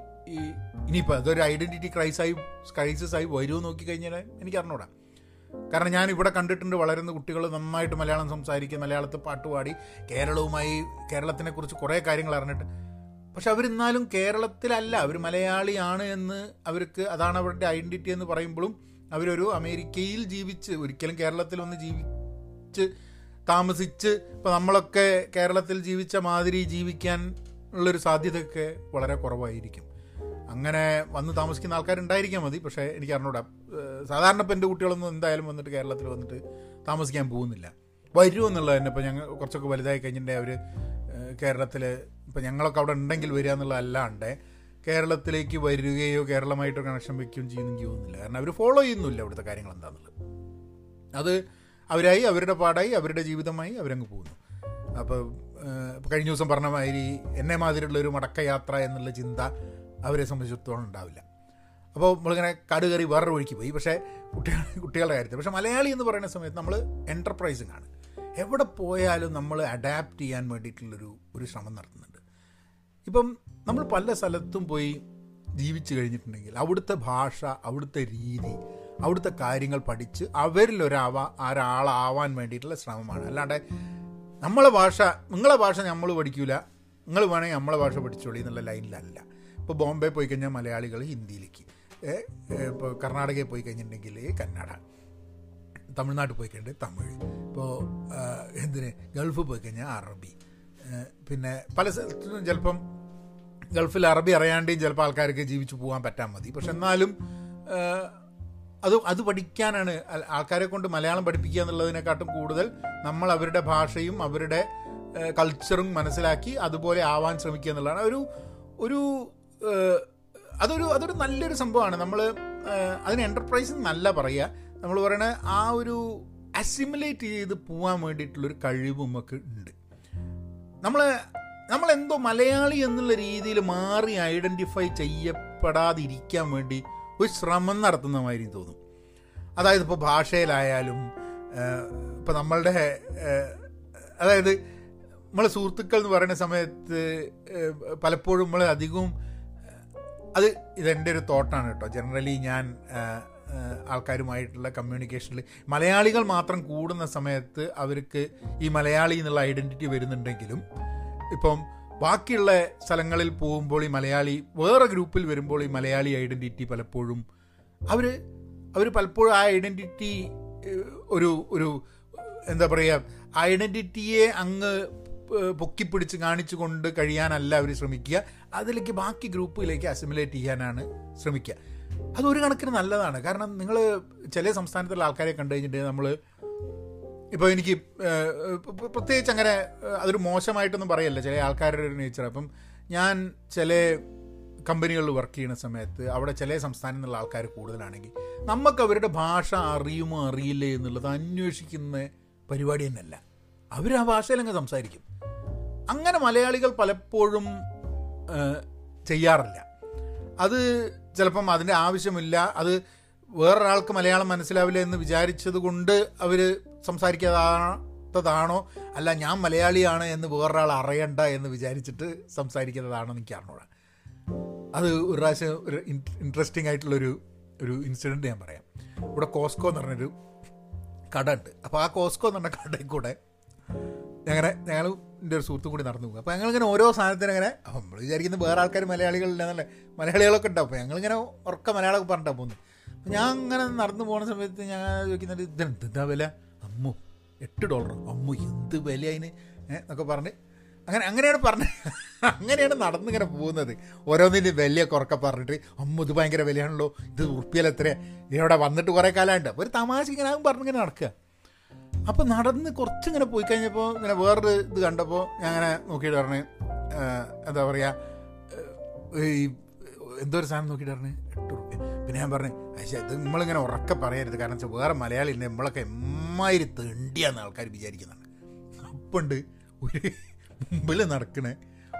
ഇനിയിപ്പോൾ അതൊരു ഐഡന്റിറ്റി ക്രൈസായി ക്രൈസിസ് ആയി വരുമോ നോക്കിക്കഴിഞ്ഞാൽ എനിക്ക് അറിഞ്ഞൂടാ. കാരണം ഞാൻ ഇവിടെ കണ്ടിട്ടുണ്ട് വളരുന്ന കുട്ടികൾ നന്നായിട്ട് മലയാളം സംസാരിക്കുക മലയാളത്തിൽ പാട്ടുപാടി കേരളവുമായി കേരളത്തിനെ കുറിച്ച് കുറേ കാര്യങ്ങൾ അറിഞ്ഞിട്ട്. പക്ഷെ അവരിന്നാലും കേരളത്തിലല്ല അവർ മലയാളിയാണ് എന്ന് അവർക്ക് അതാണ് അവരുടെ ഐഡന്റിറ്റി എന്ന് പറയുമ്പോഴും അവരൊരു അമേരിക്കയിൽ ജീവിച്ച് ഒരിക്കലും കേരളത്തിൽ ഒന്ന് ജീവിച്ച് താമസിച്ച് ഇപ്പം നമ്മളൊക്കെ കേരളത്തിൽ ജീവിച്ച മാതിരി ജീവിക്കാൻ ഉള്ളൊരു സാധ്യതയൊക്കെ വളരെ കുറവായിരിക്കും. അങ്ങനെ വന്ന് താമസിക്കുന്ന ആൾക്കാരുണ്ടായിരിക്കാൻ മതി. പക്ഷേ എനിക്ക് അറിഞ്ഞൂടാ. സാധാരണ ഇപ്പം എന്റെ കുട്ടികളൊന്നും എന്തായാലും വന്നിട്ട് കേരളത്തിൽ വന്നിട്ട് താമസിക്കാൻ പോകുന്നില്ല. വരും എന്നുള്ളത് തന്നെ ഇപ്പം ഞങ്ങൾ കുറച്ചൊക്കെ വലുതായി കഴിഞ്ഞിട്ടുണ്ടെങ്കിൽ അവർ കേരളത്തിൽ ഇപ്പം ഞങ്ങളൊക്കെ അവിടെ ഉണ്ടെങ്കിൽ വരിക എന്നുള്ളതല്ലാണ്ട് കേരളത്തിലേക്ക് വരികയോ കേരളമായിട്ട് കണക്ഷൻ വയ്ക്കുകയും ചെയ്യുന്നെങ്കിൽ തോന്നുന്നില്ല. കാരണം അവർ ഫോളോ ചെയ്യുന്നില്ല അവിടുത്തെ കാര്യങ്ങൾ എന്താണെന്നുള്ളത് അത് അവരായി അവരുടെ പാടായി അവരുടെ ജീവിതമായി അവരങ്ങ് പോകുന്നു. അപ്പോൾ കഴിഞ്ഞ ദിവസം പറഞ്ഞ മാതിരി എന്നെ മാതിരിയുള്ള ഒരു മടക്കയാത്ര എന്നുള്ള ചിന്ത അവരെ സംബന്ധിച്ചിടത്തോളം ഉണ്ടാവില്ല. അപ്പോൾ നമ്മളിങ്ങനെ കട് കയറി വേറൊരു വഴിക്ക് പോയി. പക്ഷേ കുട്ടികൾ കുട്ടികളുടെ കാര്യത്തിൽ. പക്ഷേ മലയാളി എന്ന് പറയുന്ന സമയത്ത് നമ്മൾ എന്റർപ്രൈസിങ് ആണ്. എവിടെ പോയാലും നമ്മൾ അഡാപ്റ്റ് ചെയ്യാൻ വേണ്ടിയിട്ടുള്ളൊരു ഒരു ശ്രമം നടത്തുന്നുണ്ട്. ഇപ്പം നമ്മൾ പല സ്ഥലത്തും പോയി ജീവിച്ചു കഴിഞ്ഞിട്ടുണ്ടെങ്കിൽ അവിടുത്തെ ഭാഷ അവിടുത്തെ രീതി അവിടുത്തെ കാര്യങ്ങൾ പഠിച്ച് അവരിലൊരാവാ ഒരാളാവാൻ വേണ്ടിയിട്ടുള്ള ശ്രമമാണ്. അല്ലാണ്ട് നമ്മളെ ഭാഷ നിങ്ങളെ ഭാഷ നമ്മൾ പഠിക്കൂല. നിങ്ങൾ വേണമെങ്കിൽ നമ്മളെ ഭാഷ പഠിച്ചോളി എന്നുള്ള ലൈനിലല്ല. ഇപ്പോൾ ബോംബെ പോയി കഴിഞ്ഞാൽ മലയാളികൾ ഹിന്ദിയിലേക്ക്. ഇപ്പോൾ കർണാടകയിൽ പോയി കഴിഞ്ഞിട്ടുണ്ടെങ്കിൽ കന്നഡ. തമിഴ്നാട്ടിൽ പോയി കഴിഞ്ഞാൽ തമിഴ്. ഇപ്പോൾ എന്തിന്? ഗൾഫ് പോയി കഴിഞ്ഞാൽ അറബി. പിന്നെ പല സ്ഥലത്തും ചിലപ്പം ഗൾഫിൽ അറബി അറിയാണ്ടേയും ചിലപ്പോൾ ആൾക്കാർക്ക് ജീവിച്ചു പോകാൻ പറ്റാൻ മതി. പക്ഷെ എന്നാലും അത് അത് പഠിക്കാനാണ് ആൾക്കാരെ കൊണ്ട് മലയാളം പഠിപ്പിക്കുക എന്നുള്ളതിനെക്കാട്ടും കൂടുതൽ നമ്മൾ അവരുടെ ഭാഷയും അവരുടെ കൾച്ചറും മനസ്സിലാക്കി അതുപോലെ ആവാൻ ശ്രമിക്കുക എന്നുള്ളതാണ്. ഒരു ഒരു അതൊരു അതൊരു നല്ലൊരു സംഭവമാണ്. നമ്മൾ അതിന് എന്റർപ്രൈസ് നല്ല പറയുക നമ്മൾ പറയണ ആ ഒരു അസിമുലേറ്റ് ചെയ്ത് പോകാൻ വേണ്ടിയിട്ടുള്ളൊരു കഴിവും നമുക്ക് ഉണ്ട്. നമ്മൾ നമ്മളെന്തോ മലയാളി എന്നുള്ള രീതിയിൽ മാറി ഐഡന്റിഫൈ ചെയ്യപ്പെടാതിരിക്കാൻ വേണ്ടി ഒരു ശ്രമം നടത്തുന്ന മാതിരി തോന്നും. അതായത് ഇപ്പോൾ ഭാഷയിലായാലും ഇപ്പം നമ്മളുടെ അതായത് നമ്മളെ സുഹൃത്തുക്കൾ എന്ന് പറയുന്ന സമയത്ത് പലപ്പോഴും നമ്മൾ അധികവും അത് ഇതെന്റെ ഒരു തോട്ടാണ് കേട്ടോ. ജനറലി ഞാൻ ആൾക്കാരുമായിട്ടുള്ള കമ്മ്യൂണിക്കേഷനിൽ മലയാളികൾ മാത്രം കൂടുന്ന സമയത്ത് അവർക്ക് ഈ മലയാളി എന്നുള്ള ഐഡന്റിറ്റി വരുന്നുണ്ടെങ്കിലും ഇപ്പം ബാക്കിയുള്ള സ്ഥലങ്ങളിൽ പോകുമ്പോൾ ഈ മലയാളി വേറെ ഗ്രൂപ്പിൽ വരുമ്പോൾ ഈ മലയാളി ഐഡന്റിറ്റി പലപ്പോഴും അവർ അവർ പലപ്പോഴും ആ ഐഡന്റിറ്റി ഒരു ഒരു എന്താ പറയുക ഐഡന്റിറ്റിയെ അങ്ങ് പൊക്കിപ്പിടിച്ച് കാണിച്ചു കൊണ്ട് കഴിയാനല്ല അവർ ശ്രമിക്കുക. അതിലേക്ക് ബാക്കി ഗ്രൂപ്പിലേക്ക് അസിമുലേറ്റ് ചെയ്യാനാണ് ശ്രമിക്കുക. അതൊരു കണക്കിന് നല്ലതാണ്. കാരണം നിങ്ങൾ ചില സംസ്ഥാനത്തുള്ള ആൾക്കാരെ കണ്ടു കഴിഞ്ഞിട്ട് നമ്മൾ ഇപ്പോൾ എനിക്ക് പ്രത്യേകിച്ച് അങ്ങനെ അതൊരു മോശമായിട്ടൊന്നും പറയല്ല. ചില ആൾക്കാരുടെ ഒരു നേച്ചർ അപ്പം ഞാൻ ചില കമ്പനികളിൽ വർക്ക് ചെയ്യുന്ന സമയത്ത് അവിടെ ചില സംസ്ഥാനം എന്നുള്ള ആൾക്കാർ കൂടുതലാണെങ്കിൽ നമുക്ക് അവരുടെ ഭാഷ അറിയുമോ അറിയില്ലേ എന്നുള്ളത് അന്വേഷിക്കുന്ന പരിപാടി തന്നെയല്ല. അവർ ആ ഭാഷയിലങ്ങ് സംസാരിക്കും. അങ്ങനെ മലയാളികൾ പലപ്പോഴും ചെയ്യാറില്ല. അത് ചിലപ്പം അതിന്റെ ആവശ്യമില്ല. അത് വേറൊരാൾക്ക് മലയാളം മനസ്സിലാവില്ല എന്ന് വിചാരിച്ചത് കൊണ്ട് അവർ സംസാരിക്കാത്തതാണോ? അല്ല ഞാൻ മലയാളിയാണ് എന്ന് വേറൊരാൾ അറിയണ്ട എന്ന് വിചാരിച്ചിട്ട് സംസാരിക്കുന്നതാണോ എനിക്ക് അറിഞ്ഞൂടാ. അത് ഒരു പ്രാവശ്യം ഒരു ഇൻട്രസ്റ്റിംഗ് ആയിട്ടുള്ളൊരു ഒരു ഇൻസിഡന്റ് ഞാൻ പറയാം. ഇവിടെ കോസ്കോ എന്ന് പറഞ്ഞൊരു കട ഉണ്ട് അപ്പോൾ ആ കോസ്കോ എന്ന് പറഞ്ഞ കടയിൽ കൂടെ ഞങ്ങനെ ഞങ്ങൾ എന്റെ ഒരു സുഹൃത്തും കൂടി നടന്നു പോകും അപ്പോൾ ഞങ്ങളിങ്ങനെ ഓരോ സാധനത്തിനും അങ്ങനെ നമ്മൾ വിചാരിക്കുന്നത് വേറെ ആൾക്കാർ മലയാളികളില്ലെന്നല്ലേ? മലയാളികളൊക്കെ ഉണ്ടാവും അപ്പോൾ ഞങ്ങളിങ്ങനെ ഉറക്ക മലയാളമൊക്കെ പറഞ്ഞിട്ടാണ് പോകുന്നത് അപ്പോൾ ഞാൻ അങ്ങനെ നടന്നു പോകുന്ന സമയത്ത് ഞാൻ ചോദിക്കുന്നുണ്ട് ഇതെന്ത് എന്താ വില? അമ്മു എട്ട് ഡോളർ അമ്മു എന്ത് വില അതിന് എന്നൊക്കെ പറഞ്ഞ്. അങ്ങനെ അങ്ങനെയാണ് പറഞ്ഞത് അങ്ങനെയാണ് നടന്നിങ്ങനെ പോകുന്നത്. ഓരോന്നിന്റെ വിലയൊക്കെ ഉറക്കെ പറഞ്ഞിട്ട് അമ്മ ഇത് ഭയങ്കര വിലയാണല്ലോ. ഇത് ഉറുപ്പിയാലെത്രയാണ് ഇവിടെ വന്നിട്ട് കുറേ കാലമുണ്ട് അപ്പോൾ ഒരു തമാശ ഇങ്ങനെ ആകും പറഞ്ഞിങ്ങനെ നടക്കുക അപ്പോൾ നടന്ന് കുറച്ചിങ്ങനെ പോയി കഴിഞ്ഞപ്പോൾ ഇങ്ങനെ വേറൊരു ഇത് കണ്ടപ്പോൾ ഞാൻ അങ്ങനെ നോക്കിയിട്ട് പറഞ്ഞ് എന്താ പറയുക ഈ എന്തോ ഒരു സാധനം നോക്കിയിട്ട് പറഞ്ഞ് എട്ട് റുപ്യ പിന്നെ ഞാൻ പറഞ്ഞു പക്ഷേ ഇത് നമ്മളിങ്ങനെ ഉറക്കെ പറയരുത്. കാരണം വെച്ചാൽ വേറെ മലയാളി ഇല്ല നമ്മളൊക്കെ എമ്മാതിരി തെണ്ടിയാന്ന് ആൾക്കാർ വിചാരിക്കുന്നുണ്ട്. അപ്പുണ്ട് ഒരു മുമ്പിൽ നടക്കണ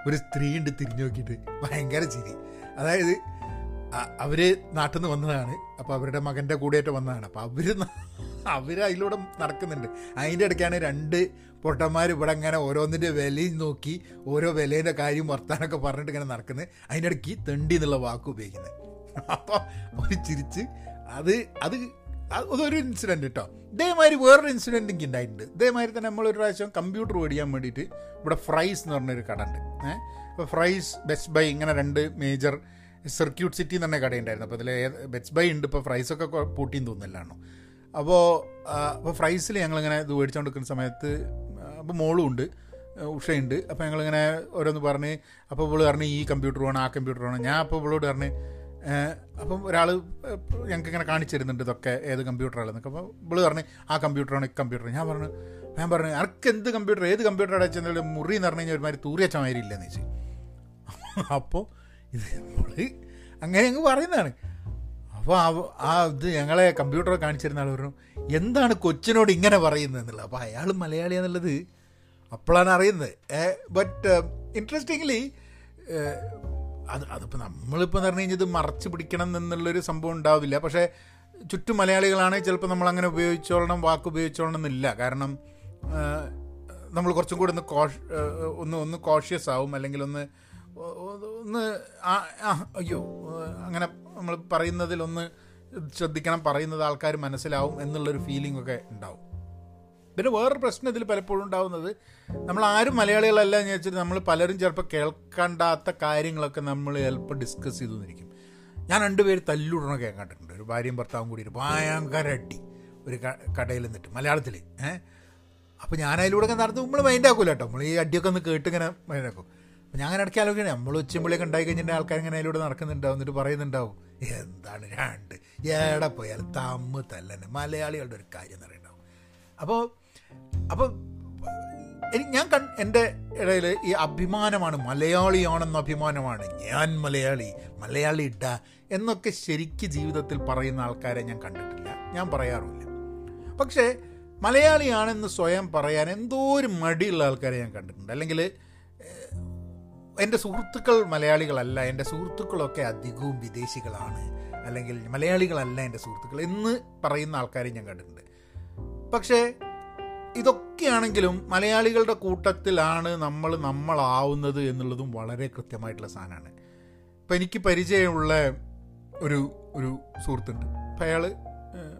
ഒരു സ്ത്രീ ഉണ്ട് തിരിഞ്ഞു നോക്കിയിട്ട്. ഭയങ്കര ചിരി. അതായത് അവർ നാട്ടിൽ നിന്ന് വന്നതാണ്. അപ്പോൾ അവരുടെ മകന്റെ കൂടെയായിട്ട് വന്നതാണ്. അപ്പോൾ അവർ അവർ അതിലൂടെ നടക്കുന്നുണ്ട്. അതിന്റെ ഇടയ്ക്കാണ് രണ്ട് പൊട്ടന്മാർ ഇവിടെ ഇങ്ങനെ ഓരോന്നിന്റെ വിലയും നോക്കി ഓരോ വിലേന്റെ കാര്യം വർത്താനൊക്കെ പറഞ്ഞിട്ട് ഇങ്ങനെ നടക്കുന്നത് അതിന്റെ ഇടയ്ക്ക് തെണ്ടി എന്നുള്ള വാക്ക് ഉപയോഗിക്കുന്നത് അപ്പോൾ അവർ ചിരിച്ച് അത് അത് അതൊരു ഇൻസിഡന്റ് കേട്ടോ ഇതേമാതിരി വേറൊരു ഇൻസിഡന്റ് എനിക്ക് ഉണ്ടായിട്ടുണ്ട്. ഇതേമാതിരി തന്നെ നമ്മളൊരു പ്രാവശ്യം കമ്പ്യൂട്ടർ മേടിക്കാൻ വേണ്ടിയിട്ട് ഇവിടെ ഫ്രൈസ് എന്ന് പറഞ്ഞൊരു കട ഉണ്ട്. ഏഹ് അപ്പോൾ ഫ്രൈസ് ബെസ്റ്റ് ബൈ ഇങ്ങനെ രണ്ട് മേജർ സർക്യൂട്ട് സിറ്റി എന്ന് പറഞ്ഞ കടയുണ്ടായിരുന്നു. അപ്പോൾ അതിൽ ബെസ്റ്റ് ബൈ ഉണ്ട്. ഇപ്പോൾ ഫ്രൈസൊക്കെ പൂട്ടിയും തോന്നില്ലാണോ അപ്പോൾ അപ്പോൾ ഫ്രൈസിൽ ഞങ്ങളിങ്ങനെ ഇത് മേടിച്ചുകൊണ്ട് സമയത്ത് അപ്പോൾ മോളും ഉണ്ട് ഉഷയുണ്ട്. അപ്പോൾ ഞങ്ങളിങ്ങനെ ഓരോന്ന് പറഞ്ഞ് അപ്പോൾ ഇവൾ പറഞ്ഞ് ഈ കമ്പ്യൂട്ടർ വേണം ആ കമ്പ്യൂട്ടർ വേണം. ഞാൻ അപ്പോൾ ഇവളോട് പറഞ്ഞ് അപ്പം ഒരാൾ ഞങ്ങൾക്ക് ഇങ്ങനെ കാണിച്ചു തരുന്നുണ്ട് ഇതൊക്കെ ഏത് കമ്പ്യൂട്ടറാണെന്നൊക്കെ. അപ്പോൾ ഇവൾ പറഞ്ഞ് ആ കമ്പ്യൂട്ടറാണ് ഈ കമ്പ്യൂട്ടർ ഞാൻ പറഞ്ഞു ഞാൻ പറഞ്ഞു ആർക്ക് എന്ത് കമ്പ്യൂട്ടർ ഏത് കമ്പ്യൂട്ടർ അടച്ചു മുറി എന്ന് പറഞ്ഞു കഴിഞ്ഞാൽ ഒരുമാതിരി തൂറിയച്ച മാതിരി ഇല്ലെന്ന് വെച്ച് അപ്പോൾ ഇത് അങ്ങനെ അങ്ങ് പറയുന്നതാണ്. അപ്പോൾ ആ ഇത് ഞങ്ങളെ കമ്പ്യൂട്ടർ കാണിച്ചിരുന്ന ആൾ പറഞ്ഞു എന്താണ് കൊച്ചിനോട് ഇങ്ങനെ പറയുന്നത്? എന്നുള്ളത്. അപ്പോൾ അയാൾ മലയാളി എന്നുള്ളത് അപ്പോഴാണ് അറിയുന്നത്. ബട്ട് ഇൻട്രസ്റ്റിംഗ്ലി അത് അതിപ്പോൾ നമ്മളിപ്പോൾ എന്ന് പറഞ്ഞു കഴിഞ്ഞാൽ ഇത് മറച്ചു പിടിക്കണം എന്നുള്ളൊരു സംഭവം ഉണ്ടാവില്ല. പക്ഷേ ചുറ്റും മലയാളികളാണെങ്കിൽ ചിലപ്പോൾ നമ്മൾ അങ്ങനെ ഉപയോഗിച്ചോളണം വാക്ക് ഉപയോഗിച്ചോളണം എന്നില്ല. കാരണം നമ്മൾ കുറച്ചും കൂടി ഒന്ന് കോഷ് ഒന്ന് ഒന്ന് കോഷ്യസ് ആവും അല്ലെങ്കിൽ ഒന്ന് ഒന്ന് അയ്യോ അങ്ങനെ നമ്മൾ പറയുന്നതിലൊന്ന് ശ്രദ്ധിക്കണം പറയുന്നത് ആൾക്കാർ മനസ്സിലാവും എന്നുള്ളൊരു ഫീലിംഗ് ഒക്കെ ഉണ്ടാവും. പിന്നെ വേറൊരു പ്രശ്നം ഇതിൽ പലപ്പോഴും ഉണ്ടാവുന്നത് നമ്മൾ ആരും മലയാളികളല്ല എന്ന് വെച്ചിട്ട് നമ്മൾ പലരും ചിലപ്പോൾ കേൾക്കണ്ടാത്ത കാര്യങ്ങളൊക്കെ നമ്മൾ ചിലപ്പോൾ ഡിസ്കസ് ചെയ്തു തന്നിരിക്കും ഞാൻ രണ്ടുപേര് തല്ലുടണം കേൾക്കാണ്ടിട്ടുണ്ട്. കണ്ടിട്ടുണ്ട് ഒരു ഭാര്യയും ഭർത്താവും കൂടി ഭയങ്കര അടി ഒരു കടയിൽ നിന്നിട്ട് മലയാളത്തിൽ ഏഹ് അപ്പോൾ ഞാൻ ഒക്കെ നടന്ന് നമ്മൾ മൈൻഡ് ആക്കൂല കേട്ടോ. നമ്മൾ ഈ അടിയൊക്കെ ഒന്ന് മൈൻഡ് അപ്പോൾ ഞാൻ അങ്ങനെ ഇടയ്ക്ക് ആലോചിക്കണേ. നമ്മൾ ഉച്ചമ്പളിയൊക്കെ ഉണ്ടായി കഴിഞ്ഞിട്ട് ആൾക്കാർ ഇങ്ങനെ അതിലൂടെ നടക്കുന്നുണ്ടാവും എന്നിട്ട് പറയുന്നുണ്ടാവും എന്താണ് രണ്ട്? ഏടെ പോയാലും തമ്മ് തല്ലന്നെ. മലയാളികളുടെ ഒരു കാര്യം എന്ന് പറയുന്നുണ്ടാവും. അപ്പോൾ അപ്പോൾ ഞാൻ കൺ എന്റെ ഇടയിൽ ഈ അഭിമാനമാണ് മലയാളിയാണെന്ന അഭിമാനമാണ് ഞാൻ മലയാളി മലയാളി ഇട്ട എന്നൊക്കെ ശരിക്ക് ജീവിതത്തിൽ പറയുന്ന ആൾക്കാരെ ഞാൻ കണ്ടിട്ടില്ല. ഞാൻ പറയാറുമില്ല. പക്ഷേ മലയാളിയാണെന്ന് സ്വയം പറയാൻ എന്തോ ഒരു മടിയുള്ള ആൾക്കാരെ ഞാൻ കണ്ടിട്ടുണ്ട്. അല്ലെങ്കിൽ എന്റെ സുഹൃത്തുക്കൾ മലയാളികളല്ല എന്റെ സുഹൃത്തുക്കളൊക്കെ അധികവും വിദേശികളാണ്. അല്ലെങ്കിൽ മലയാളികളല്ല എന്റെ സുഹൃത്തുക്കൾ എന്ന് പറയുന്ന ആൾക്കാരെ ഞാൻ കണ്ടിട്ടുണ്ട്. പക്ഷേ ഇതൊക്കെയാണെങ്കിലും മലയാളികളുടെ കൂട്ടത്തിലാണ് നമ്മൾ നമ്മളാവുന്നത് എന്നുള്ളതും വളരെ കൃത്യമായിട്ടുള്ള സാധനമാണ്. ഇപ്പം എനിക്ക് പരിചയമുള്ള ഒരു ഒരു സുഹൃത്തുണ്ട്. അപ്പം അയാൾ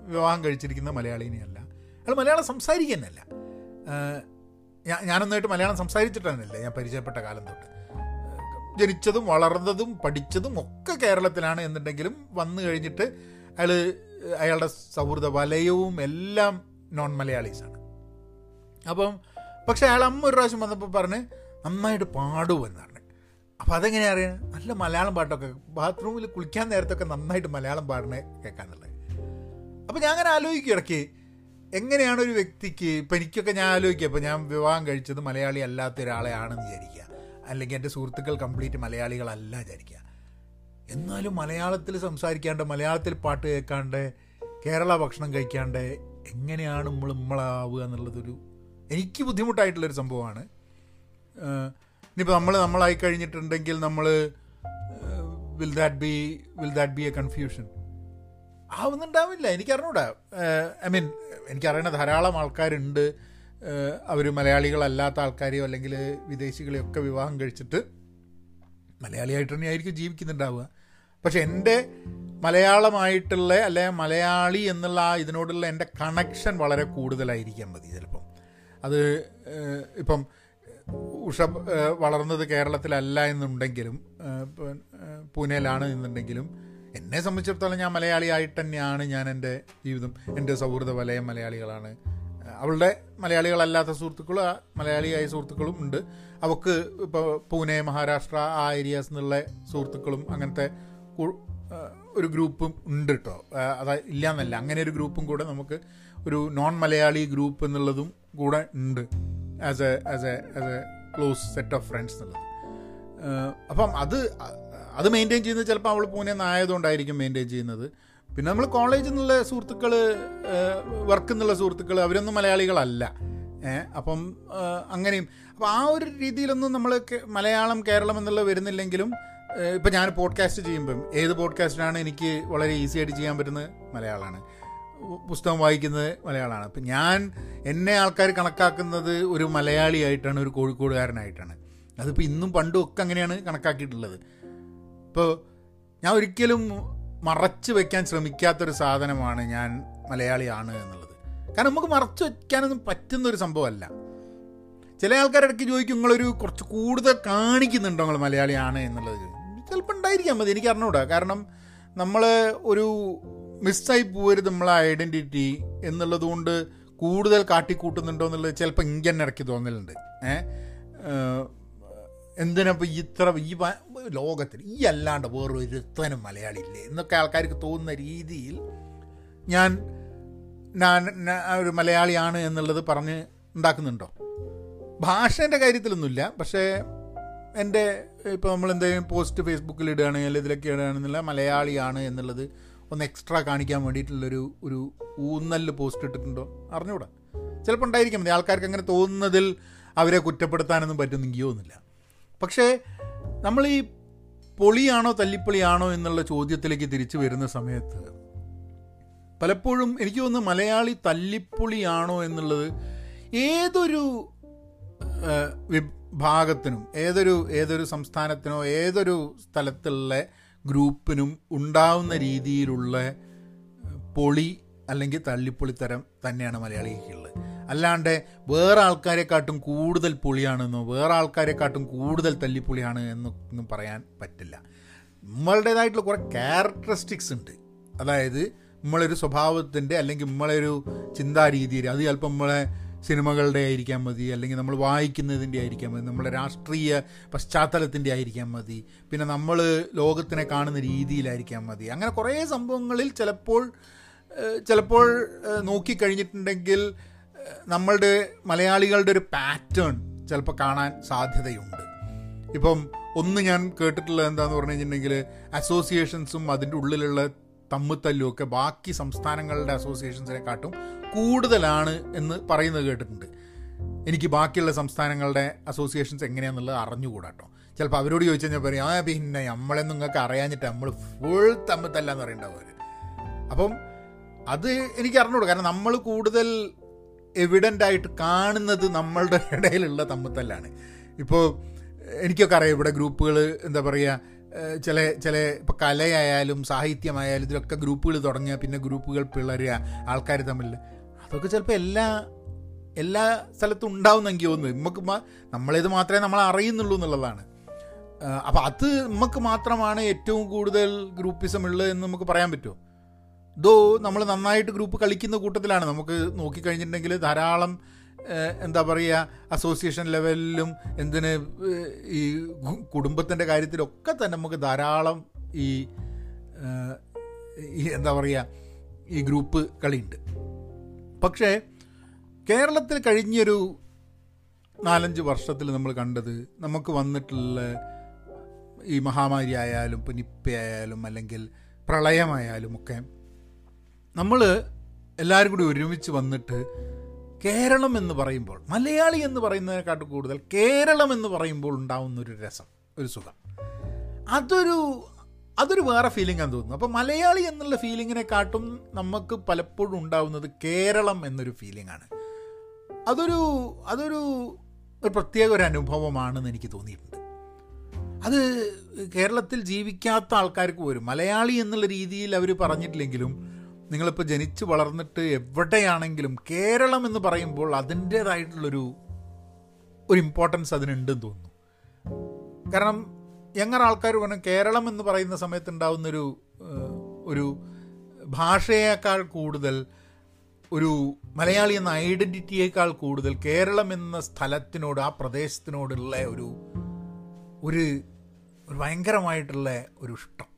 വിവാഹം കഴിച്ചിരിക്കുന്ന മലയാളിനെയല്ല. അയാൾ മലയാളം സംസാരിക്കുന്നല്ല ഞാൻ ഞാനൊന്നായിട്ട് മലയാളം സംസാരിച്ചിട്ടാണില്ല ഞാൻ പരിചയപ്പെട്ട കാലം തൊട്ട്. ജനിച്ചതും വളർന്നതും പഠിച്ചതും ഒക്കെ കേരളത്തിലാണ് എന്നുണ്ടെങ്കിലും വന്നു കഴിഞ്ഞിട്ട് അയാൾ അയാളുടെ സൗഹൃദ വലയവും എല്ലാം നോൺ മലയാളീസാണ് അപ്പം പക്ഷെ അയാൾ അമ്മ ഒരു പ്രാവശ്യം വന്നപ്പോൾ പറഞ്ഞ് നന്നായിട്ട് പാടുമെന്നാണ് അപ്പോൾ അതെങ്ങനെയാ അറിയാൻ നല്ല മലയാളം പാട്ടൊക്കെ ബാത്റൂമിൽ കുളിക്കാൻ നേരത്തൊക്കെ നന്നായിട്ട് മലയാളം പാടണേ കേൾക്കാനുള്ളത്. അപ്പോൾ ഞാൻ അങ്ങനെ ആലോചിക്കും ഇടയ്ക്ക് എങ്ങനെയാണ് ഒരു വ്യക്തിക്ക് ഇപ്പം എനിക്കൊക്കെ ഞാൻ ആലോചിക്കുക ഇപ്പം ഞാൻ വിവാഹം കഴിച്ചത് മലയാളി അല്ലാത്ത ഒരാളെയാണെന്ന് വിചാരിക്കുക. അല്ലെങ്കിൽ എന്റെ സുഹൃത്തുക്കൾ കംപ്ലീറ്റ് മലയാളികളല്ല വിചാരിക്കുക. എന്നാലും മലയാളത്തിൽ സംസാരിക്കാണ്ട് മലയാളത്തിൽ പാട്ട് കേൾക്കാണ്ട് കേരള ഭക്ഷണം കഴിക്കാണ്ട് എങ്ങനെയാണ് നമ്മൾ നമ്മളാവുക എന്നുള്ളതൊരു എനിക്ക് ബുദ്ധിമുട്ടായിട്ടുള്ളൊരു സംഭവമാണ്. ഇനിയിപ്പോൾ നമ്മൾ നമ്മളായി കഴിഞ്ഞിട്ടുണ്ടെങ്കിൽ നമ്മൾ will that be will that be a confusion ആവുന്നുണ്ടാവില്ല. എനിക്കറിഞ്ഞൂടാ. ഐ മീൻ എനിക്കറിയണ ധാരാളം ആൾക്കാരുണ്ട്. അവർ മലയാളികളല്ലാത്ത ആൾക്കാരെയോ അല്ലെങ്കിൽ വിദേശികളെയോ ഒക്കെ വിവാഹം കഴിച്ചിട്ട് മലയാളിയായിട്ട് തന്നെ ആയിരിക്കും ജീവിക്കുന്നുണ്ടാവുക. പക്ഷെ എന്റെ മലയാളമായിട്ടുള്ള അല്ലെ മലയാളി എന്നുള്ള ഇതിനോടുള്ള എന്റെ കണക്ഷൻ വളരെ കൂടുതലായിരിക്കാൻ മതി ചിലപ്പം. അത് ഇപ്പം ഉഷ വളർന്നത് കേരളത്തിലല്ല എന്നുണ്ടെങ്കിലും പൂനെയിലാണ് എന്നുണ്ടെങ്കിലും എന്നെ സംബന്ധിച്ചിടത്തോളം ഞാൻ മലയാളിയായിട്ട് തന്നെയാണ് ഞാൻ എന്റെ ജീവിതം എന്റെ സൗഹൃദ വലയം മലയാളികളാണ്. അവളുടെ മലയാളികളല്ലാത്ത സുഹൃത്തുക്കളും മലയാളിയായ സുഹൃത്തുക്കളും ഉണ്ട്. അവൾക്ക് ഇപ്പോൾ പൂനെ മഹാരാഷ്ട്ര ആ ഏരിയാസ് എന്നുള്ള സുഹൃത്തുക്കളും അങ്ങനത്തെ ഒരു ഗ്രൂപ്പും ഉണ്ട് കേട്ടോ അത് ഇല്ല എന്നല്ല അങ്ങനെ ഒരു ഗ്രൂപ്പും കൂടെ നമുക്ക് ഒരു നോൺ മലയാളി ഗ്രൂപ്പ് എന്നുള്ളതും കൂടെ ഉണ്ട്. As a as a as a close set of friends എന്നുള്ളത്. അപ്പം അത് അത് മെയിന്റെയിൻ ചെയ്യുന്നത് ചിലപ്പോൾ അവൾ പൂനെ നായതുകൊണ്ടായിരിക്കും മെയിന്റെയിൻ ചെയ്യുന്നത്. പിന്നെ നമ്മൾ കോളേജിൽ നിന്നുള്ള സുഹൃത്തുക്കൾ വർക്ക് എന്നുള്ള സുഹൃത്തുക്കൾ അവരൊന്നും മലയാളികളല്ല. അപ്പം അങ്ങനെയും. അപ്പോൾ ആ ഒരു രീതിയിലൊന്നും നമ്മൾ മലയാളം കേരളം എന്നുള്ള വരുന്നില്ലെങ്കിലും ഇപ്പം ഞാൻ പോഡ്കാസ്റ്റ് ചെയ്യുമ്പം ഏത് പോഡ്കാസ്റ്റിനാണ് എനിക്ക് വളരെ ഈസി ആയിട്ട് ചെയ്യാൻ പറ്റുന്നത്? മലയാളമാണ് പുസ്തകം വായിക്കുന്നത് മലയാളമാണ് അപ്പം ഞാൻ എന്നെ ആൾക്കാർ കണക്കാക്കുന്നത് ഒരു മലയാളിയായിട്ടാണ് ഒരു കോഴിക്കോടുകാരനായിട്ടാണ്. അതിപ്പോൾ ഇന്നും പണ്ടും ഒക്കെ അങ്ങനെയാണ് കണക്കാക്കിയിട്ടുള്ളത്. ഇപ്പോൾ ഞാൻ ഒരിക്കലും മറച്ചു വയ്ക്കാൻ ശ്രമിക്കാത്തൊരു സാധനമാണ് ഞാൻ മലയാളിയാണ് എന്നുള്ളത്. കാരണം നമുക്ക് മറച്ചു വയ്ക്കാനൊന്നും പറ്റുന്നൊരു സംഭവമല്ല. ചില ആൾക്കാരിടയ്ക്ക് ചോദിക്കും നിങ്ങളൊരു കുറച്ച് കൂടുതൽ കാണിക്കുന്നുണ്ടോ നിങ്ങൾ മലയാളിയാണ് എന്നുള്ളത്? ചിലപ്പോൾ ഉണ്ടായിരിക്കാം മതി എനിക്ക് അറിഞ്ഞൂടാ. കാരണം നമ്മൾ ഒരു മിസ്സായി പോകരുത് നമ്മളെ ഐഡന്റിറ്റി എന്നുള്ളത് കൊണ്ട് കൂടുതൽ കാട്ടിക്കൂട്ടുന്നുണ്ടോ എന്നുള്ളത് ചിലപ്പോൾ ഇങ്ങനെ ഇടയ്ക്ക് തോന്നലുണ്ട്. ഏഹ് എന്തിനപ്പോൾ ഇത്ര ഈ ലോകത്തിൽ ഈ അല്ലാണ്ട് വേറൊരുത്തനും മലയാളി ഇല്ലേ എന്നൊക്കെ ആൾക്കാർക്ക് തോന്നുന്ന രീതിയിൽ ഞാൻ ഞാൻ ഒരു മലയാളിയാണ് എന്നുള്ളത് പറഞ്ഞ് ഉണ്ടാക്കുന്നുണ്ടോ? ഭാഷേന്റെ കാര്യത്തിലൊന്നുമില്ല. പക്ഷേ എന്റെ ഇപ്പോൾ നമ്മൾ എന്തെങ്കിലും പോസ്റ്റ് ഫേസ്ബുക്കിൽ ഇടുകയാണെങ്കിൽ ഇതിലൊക്കെ ഇടുകയാണെന്നുള്ള മലയാളിയാണ് എന്നുള്ളത് ഒന്ന് എക്സ്ട്രാ കാണിക്കാൻ വേണ്ടിയിട്ടുള്ളൊരു ഒരു ഊന്നൽ പോസ്റ്റ് ഇട്ടിട്ടുണ്ടോ? അറിഞ്ഞുകൂടാ. ചിലപ്പോൾ ഉണ്ടായിരിക്കാം. മതി. ആൾക്കാർക്ക് അങ്ങനെ തോന്നുന്നതിൽ അവരെ കുറ്റപ്പെടുത്താനൊന്നും പറ്റുന്നെങ്കിൽ തോന്നുന്നില്ല. പക്ഷേ നമ്മൾ ഈ പൊളിയാണോ തല്ലിപ്പൊളിയാണോ എന്നുള്ള ചോദ്യത്തിലേക്ക് തിരിച്ചു വരുന്ന സമയത്ത് പലപ്പോഴും എനിക്ക് തോന്നുന്നു മലയാളി തല്ലിപ്പൊളിയാണോ എന്നുള്ളത് ഏതൊരു വിഭാഗത്തിനും ഏതൊരു ഏതൊരു സംസ്ഥാനത്തിനോ ഏതൊരു സ്ഥലത്തുള്ള ഗ്രൂപ്പിനും ഉണ്ടാവുന്ന രീതിയിലുള്ള പൊളി അല്ലെങ്കിൽ തള്ളിപ്പൊളിത്തരം തന്നെയാണ് മലയാളിക്കുള്ളത് അല്ലാണ്ട് വേറെ ആൾക്കാരെക്കാട്ടും കൂടുതൽ പൊളിയാണെന്നോ വേറെ ആൾക്കാരെക്കാട്ടും കൂടുതൽ തല്ലിപ്പൊളിയാണ് എന്നൊന്നും പറയാൻ പറ്റില്ല. നമ്മളുടേതായിട്ടുള്ള കുറേ ക്യാരക്ടറിസ്റ്റിക്സ് ഉണ്ട്. അതായത് നമ്മളൊരു സ്വഭാവത്തിന്റെ അല്ലെങ്കിൽ നമ്മളൊരു ചിന്താരീതിയിൽ അത് ചിലപ്പോൾ നമ്മളെ സിനിമകളുടെ ആയിരിക്കാൻ മതി അല്ലെങ്കിൽ നമ്മൾ വായിക്കുന്നതിന്റെ ആയിരിക്കാൻ മതി നമ്മുടെ രാഷ്ട്രീയ പശ്ചാത്തലത്തിന്റെ ആയിരിക്കാൻ മതി പിന്നെ നമ്മൾ ലോകത്തിനെ കാണുന്ന രീതിയിലായിരിക്കാൻ മതി. അങ്ങനെ കുറേ സംഭവങ്ങളിൽ ചിലപ്പോൾ ചിലപ്പോൾ നോക്കിക്കഴിഞ്ഞിട്ടുണ്ടെങ്കിൽ നമ്മളുടെ മലയാളികളുടെ ഒരു പാറ്റേൺ ചിലപ്പോൾ കാണാൻ സാധ്യതയുണ്ട്. ഇപ്പം ഒന്ന് ഞാൻ കേട്ടിട്ടുള്ളത് എന്താന്ന് പറഞ്ഞു കഴിഞ്ഞിട്ടുണ്ടെങ്കിൽ അസോസിയേഷൻസും അതിന്റെ ഉള്ളിലുള്ള തമ്മിത്തല്ലും ഒക്കെ ബാക്കി സംസ്ഥാനങ്ങളുടെ അസോസിയേഷൻസിനെക്കാട്ടും കൂടുതലാണ് എന്ന് പറയുന്നത് കേട്ടിട്ടുണ്ട്. എനിക്ക് ബാക്കിയുള്ള സംസ്ഥാനങ്ങളുടെ അസോസിയേഷൻസ് എങ്ങനെയാണെന്നുള്ളത് അറിഞ്ഞുകൂടാട്ടോ ചിലപ്പോൾ അവരോട് ചോദിച്ചു കഴിഞ്ഞാൽ പറയും ആ പിന്നെ നമ്മളെ നിങ്ങൾക്ക് അറിയാഞ്ഞിട്ട് നമ്മൾ ഫുൾ തമ്മിത്തല്ലാന്ന് പറയണ്ടാവും അവർ അപ്പം അത് എനിക്ക് അറിഞ്ഞുകൂടും. കാരണം നമ്മൾ കൂടുതൽ എവിഡന്റ് ആയിട്ട് കാണുന്നത് നമ്മളുടെ ഇടയിലുള്ള തമ്മത്തല്ലാണ്. ഇപ്പോൾ എനിക്കൊക്കെ അറിയാം ഇവിടെ ഗ്രൂപ്പുകൾ എന്താ പറയുക ചില ചില ഇപ്പോൾ കലയായാലും സാഹിത്യമായാലും ഇതിലൊക്കെ ഗ്രൂപ്പുകൾ തുടങ്ങുക പിന്നെ ഗ്രൂപ്പുകൾ പിളരുക ആൾക്കാർ തമ്മിൽ അതൊക്കെ ചിലപ്പോൾ എല്ലാ എല്ലാ സ്ഥലത്തും ഉണ്ടാവും എനിക്ക് തോന്നുന്നു നമുക്ക് നമ്മളേത് മാത്രമേ നമ്മൾ അറിയുന്നുള്ളൂ എന്നുള്ളതാണ്. അപ്പോൾ അത് നമുക്ക് മാത്രമാണ് ഏറ്റവും കൂടുതൽ ഗ്രൂപ്പിസം ഉള്ളത് എന്ന് നമുക്ക് പറയാൻ പറ്റുമോ ദോ നമ്മൾ നന്നായിട്ട് ഗ്രൂപ്പ് കളിക്കുന്ന കൂട്ടത്തിലാണ്. നമുക്ക് നോക്കിക്കഴിഞ്ഞിട്ടുണ്ടെങ്കിൽ ധാരാളം എന്താ പറയുക അസോസിയേഷൻ ലെവലിലും എന്തിന് ഈ കുടുംബത്തിന്റെ കാര്യത്തിലൊക്കെ തന്നെ നമുക്ക് ധാരാളം ഈ എന്താ പറയുക ഈ ഗ്രൂപ്പ് കളിയുണ്ട്. പക്ഷേ കേരളത്തിൽ കഴിഞ്ഞൊരു നാലഞ്ച് വർഷത്തിൽ നമ്മൾ കണ്ടത് നമുക്ക് വന്നിട്ടുള്ള ഈ മഹാമാരി ആയാലും ഇപ്പം അല്ലെങ്കിൽ പ്രളയമായാലും ഒക്കെ നമ്മൾ എല്ലാവരും കൂടി ഒരുമിച്ച് വന്നിട്ട് കേരളം എന്ന് പറയുമ്പോൾ മലയാളി എന്ന് പറയുന്നതിനെക്കാട്ടും കൂടുതൽ കേരളം എന്ന് പറയുമ്പോൾ ഉണ്ടാവുന്ന ഒരു രസം ഒരു സുഖം. അതൊരു അതൊരു വേറെ ഫീലിംഗ് ആണെന്ന് തോന്നുന്നു. അപ്പോൾ മലയാളി എന്നുള്ള ഫീലിങ്ങിനെക്കാട്ടും നമുക്ക് പലപ്പോഴും ഉണ്ടാവുന്നത് കേരളം എന്നൊരു ഫീലിംഗ് ആണ്. അതൊരു അതൊരു ഒരു പ്രത്യേക ഒരു അനുഭവമാണെന്ന് എനിക്ക് തോന്നിയിട്ടുണ്ട്. അത് കേരളത്തിൽ ജീവിക്കാത്ത ആൾക്കാർക്ക് പോലും മലയാളി എന്നുള്ള രീതിയിൽ അവർ പറഞ്ഞിട്ടില്ലെങ്കിലും നിങ്ങളിപ്പോൾ ജനിച്ച് വളർന്നിട്ട് എവിടെയാണെങ്കിലും കേരളം എന്ന് പറയുമ്പോൾ അതിന്റേതായിട്ടുള്ളൊരു ഒരു ഇമ്പോർട്ടൻസ് അതിനുണ്ടെന്ന് തോന്നുന്നു. കാരണം എങ്ങനെ ആൾക്കാർ പറഞ്ഞു കേരളം എന്ന് പറയുന്ന സമയത്ത് ഉണ്ടാവുന്നൊരു ഒരു ഭാഷയേക്കാൾ കൂടുതൽ ഒരു മലയാളി എന്ന ഐഡന്റിറ്റിയേക്കാൾ കൂടുതൽ കേരളം എന്ന സ്ഥലത്തിനോട് ആ പ്രദേശത്തിനോടുള്ള ഒരു ഒരു ഭയങ്കരമായിട്ടുള്ള ഒരു ഇഷ്ടം.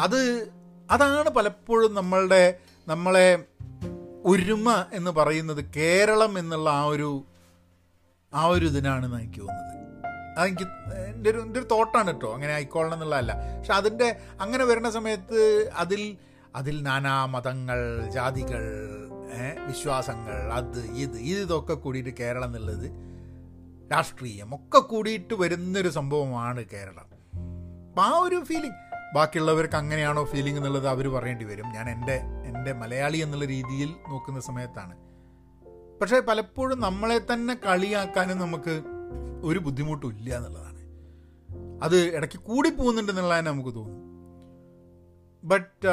അത് അതാണ് പലപ്പോഴും നമ്മളുടെ നമ്മളെ ഒരുമ എന്ന് പറയുന്നത് കേരളം എന്നുള്ള ആ ഒരു ആ ഒരു ഇതിനാണെന്ന് എനിക്ക് തോന്നുന്നത്. അതെനിക്ക് എന്റെ ഒരു എന്റെ ഒരു തോട്ടാണ് കേട്ടോ. അങ്ങനെ ആയിക്കോളണം എന്നുള്ളതല്ല. പക്ഷെ അതിന്റെ അങ്ങനെ വരുന്ന സമയത്ത് അതിൽ അതിൽ നാനാ മതങ്ങൾ ജാതികൾ വിശ്വാസങ്ങൾ അത് ഇത് ഇതൊക്കെ കൂടിയിട്ട് കേരളം എന്നുള്ളത് രാഷ്ട്രീയം ഒക്കെ കൂടിയിട്ട് വരുന്നൊരു സംഭവമാണ് കേരളം. അപ്പം ആ ഒരു ഫീലിംഗ് ബാക്കിയുള്ളവർക്ക് അങ്ങനെയാണോ ഫീലിംഗ് എന്നുള്ളത് അവർ പറയേണ്ടി വരും. ഞാൻ എന്റെ എന്റെ മലയാളി എന്നുള്ള രീതിയിൽ നോക്കുന്ന സമയത്താണ്. പക്ഷേ പലപ്പോഴും നമ്മളെ തന്നെ കളിയാക്കാനും നമുക്ക് ഒരു ബുദ്ധിമുട്ടും ഇല്ല എന്നുള്ളതാണ്. അത് ഇടയ്ക്ക് കൂടി പോകുന്നുണ്ടെന്നുള്ളതാണ് നമുക്ക് തോന്നും. ബട്ട്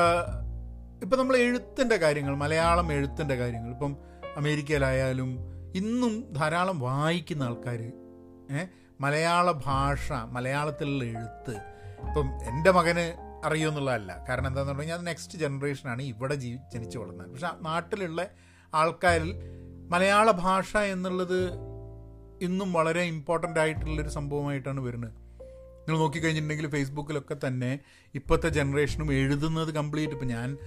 ഇപ്പം നമ്മൾ എഴുത്തിന്റെ കാര്യങ്ങൾ മലയാളം എഴുത്തിന്റെ കാര്യങ്ങൾ ഇപ്പം അമേരിക്കയിലായാലും ഇന്നും ധാരാളം വായിക്കുന്ന ആൾക്കാർ മലയാള ഭാഷ മലയാളത്തിലുള്ള എഴുത്ത് ഇപ്പം എന്റെ മകന് അറിയുമെന്നുള്ളതല്ല കാരണം എന്താണെന്ന് പറഞ്ഞു കഴിഞ്ഞാൽ നെക്സ്റ്റ് ജനറേഷനാണ് ഇവിടെ ജീവി ജനിച്ചു വളർന്നത്. പക്ഷെ നാട്ടിലുള്ള ആൾക്കാരിൽ മലയാള ഭാഷ എന്നുള്ളത് ഇന്നും വളരെ ഇമ്പോർട്ടന്റ് ആയിട്ടുള്ളൊരു സംഭവമായിട്ടാണ് വരുന്നത്. നിങ്ങൾ നോക്കിക്കഴിഞ്ഞിട്ടുണ്ടെങ്കിൽ ഫേസ്ബുക്കിലൊക്കെ തന്നെ ഇപ്പോഴത്തെ ജനറേഷനും എഴുതുന്നത് കംപ്ലീറ്റ് ഇപ്പം ഞാൻ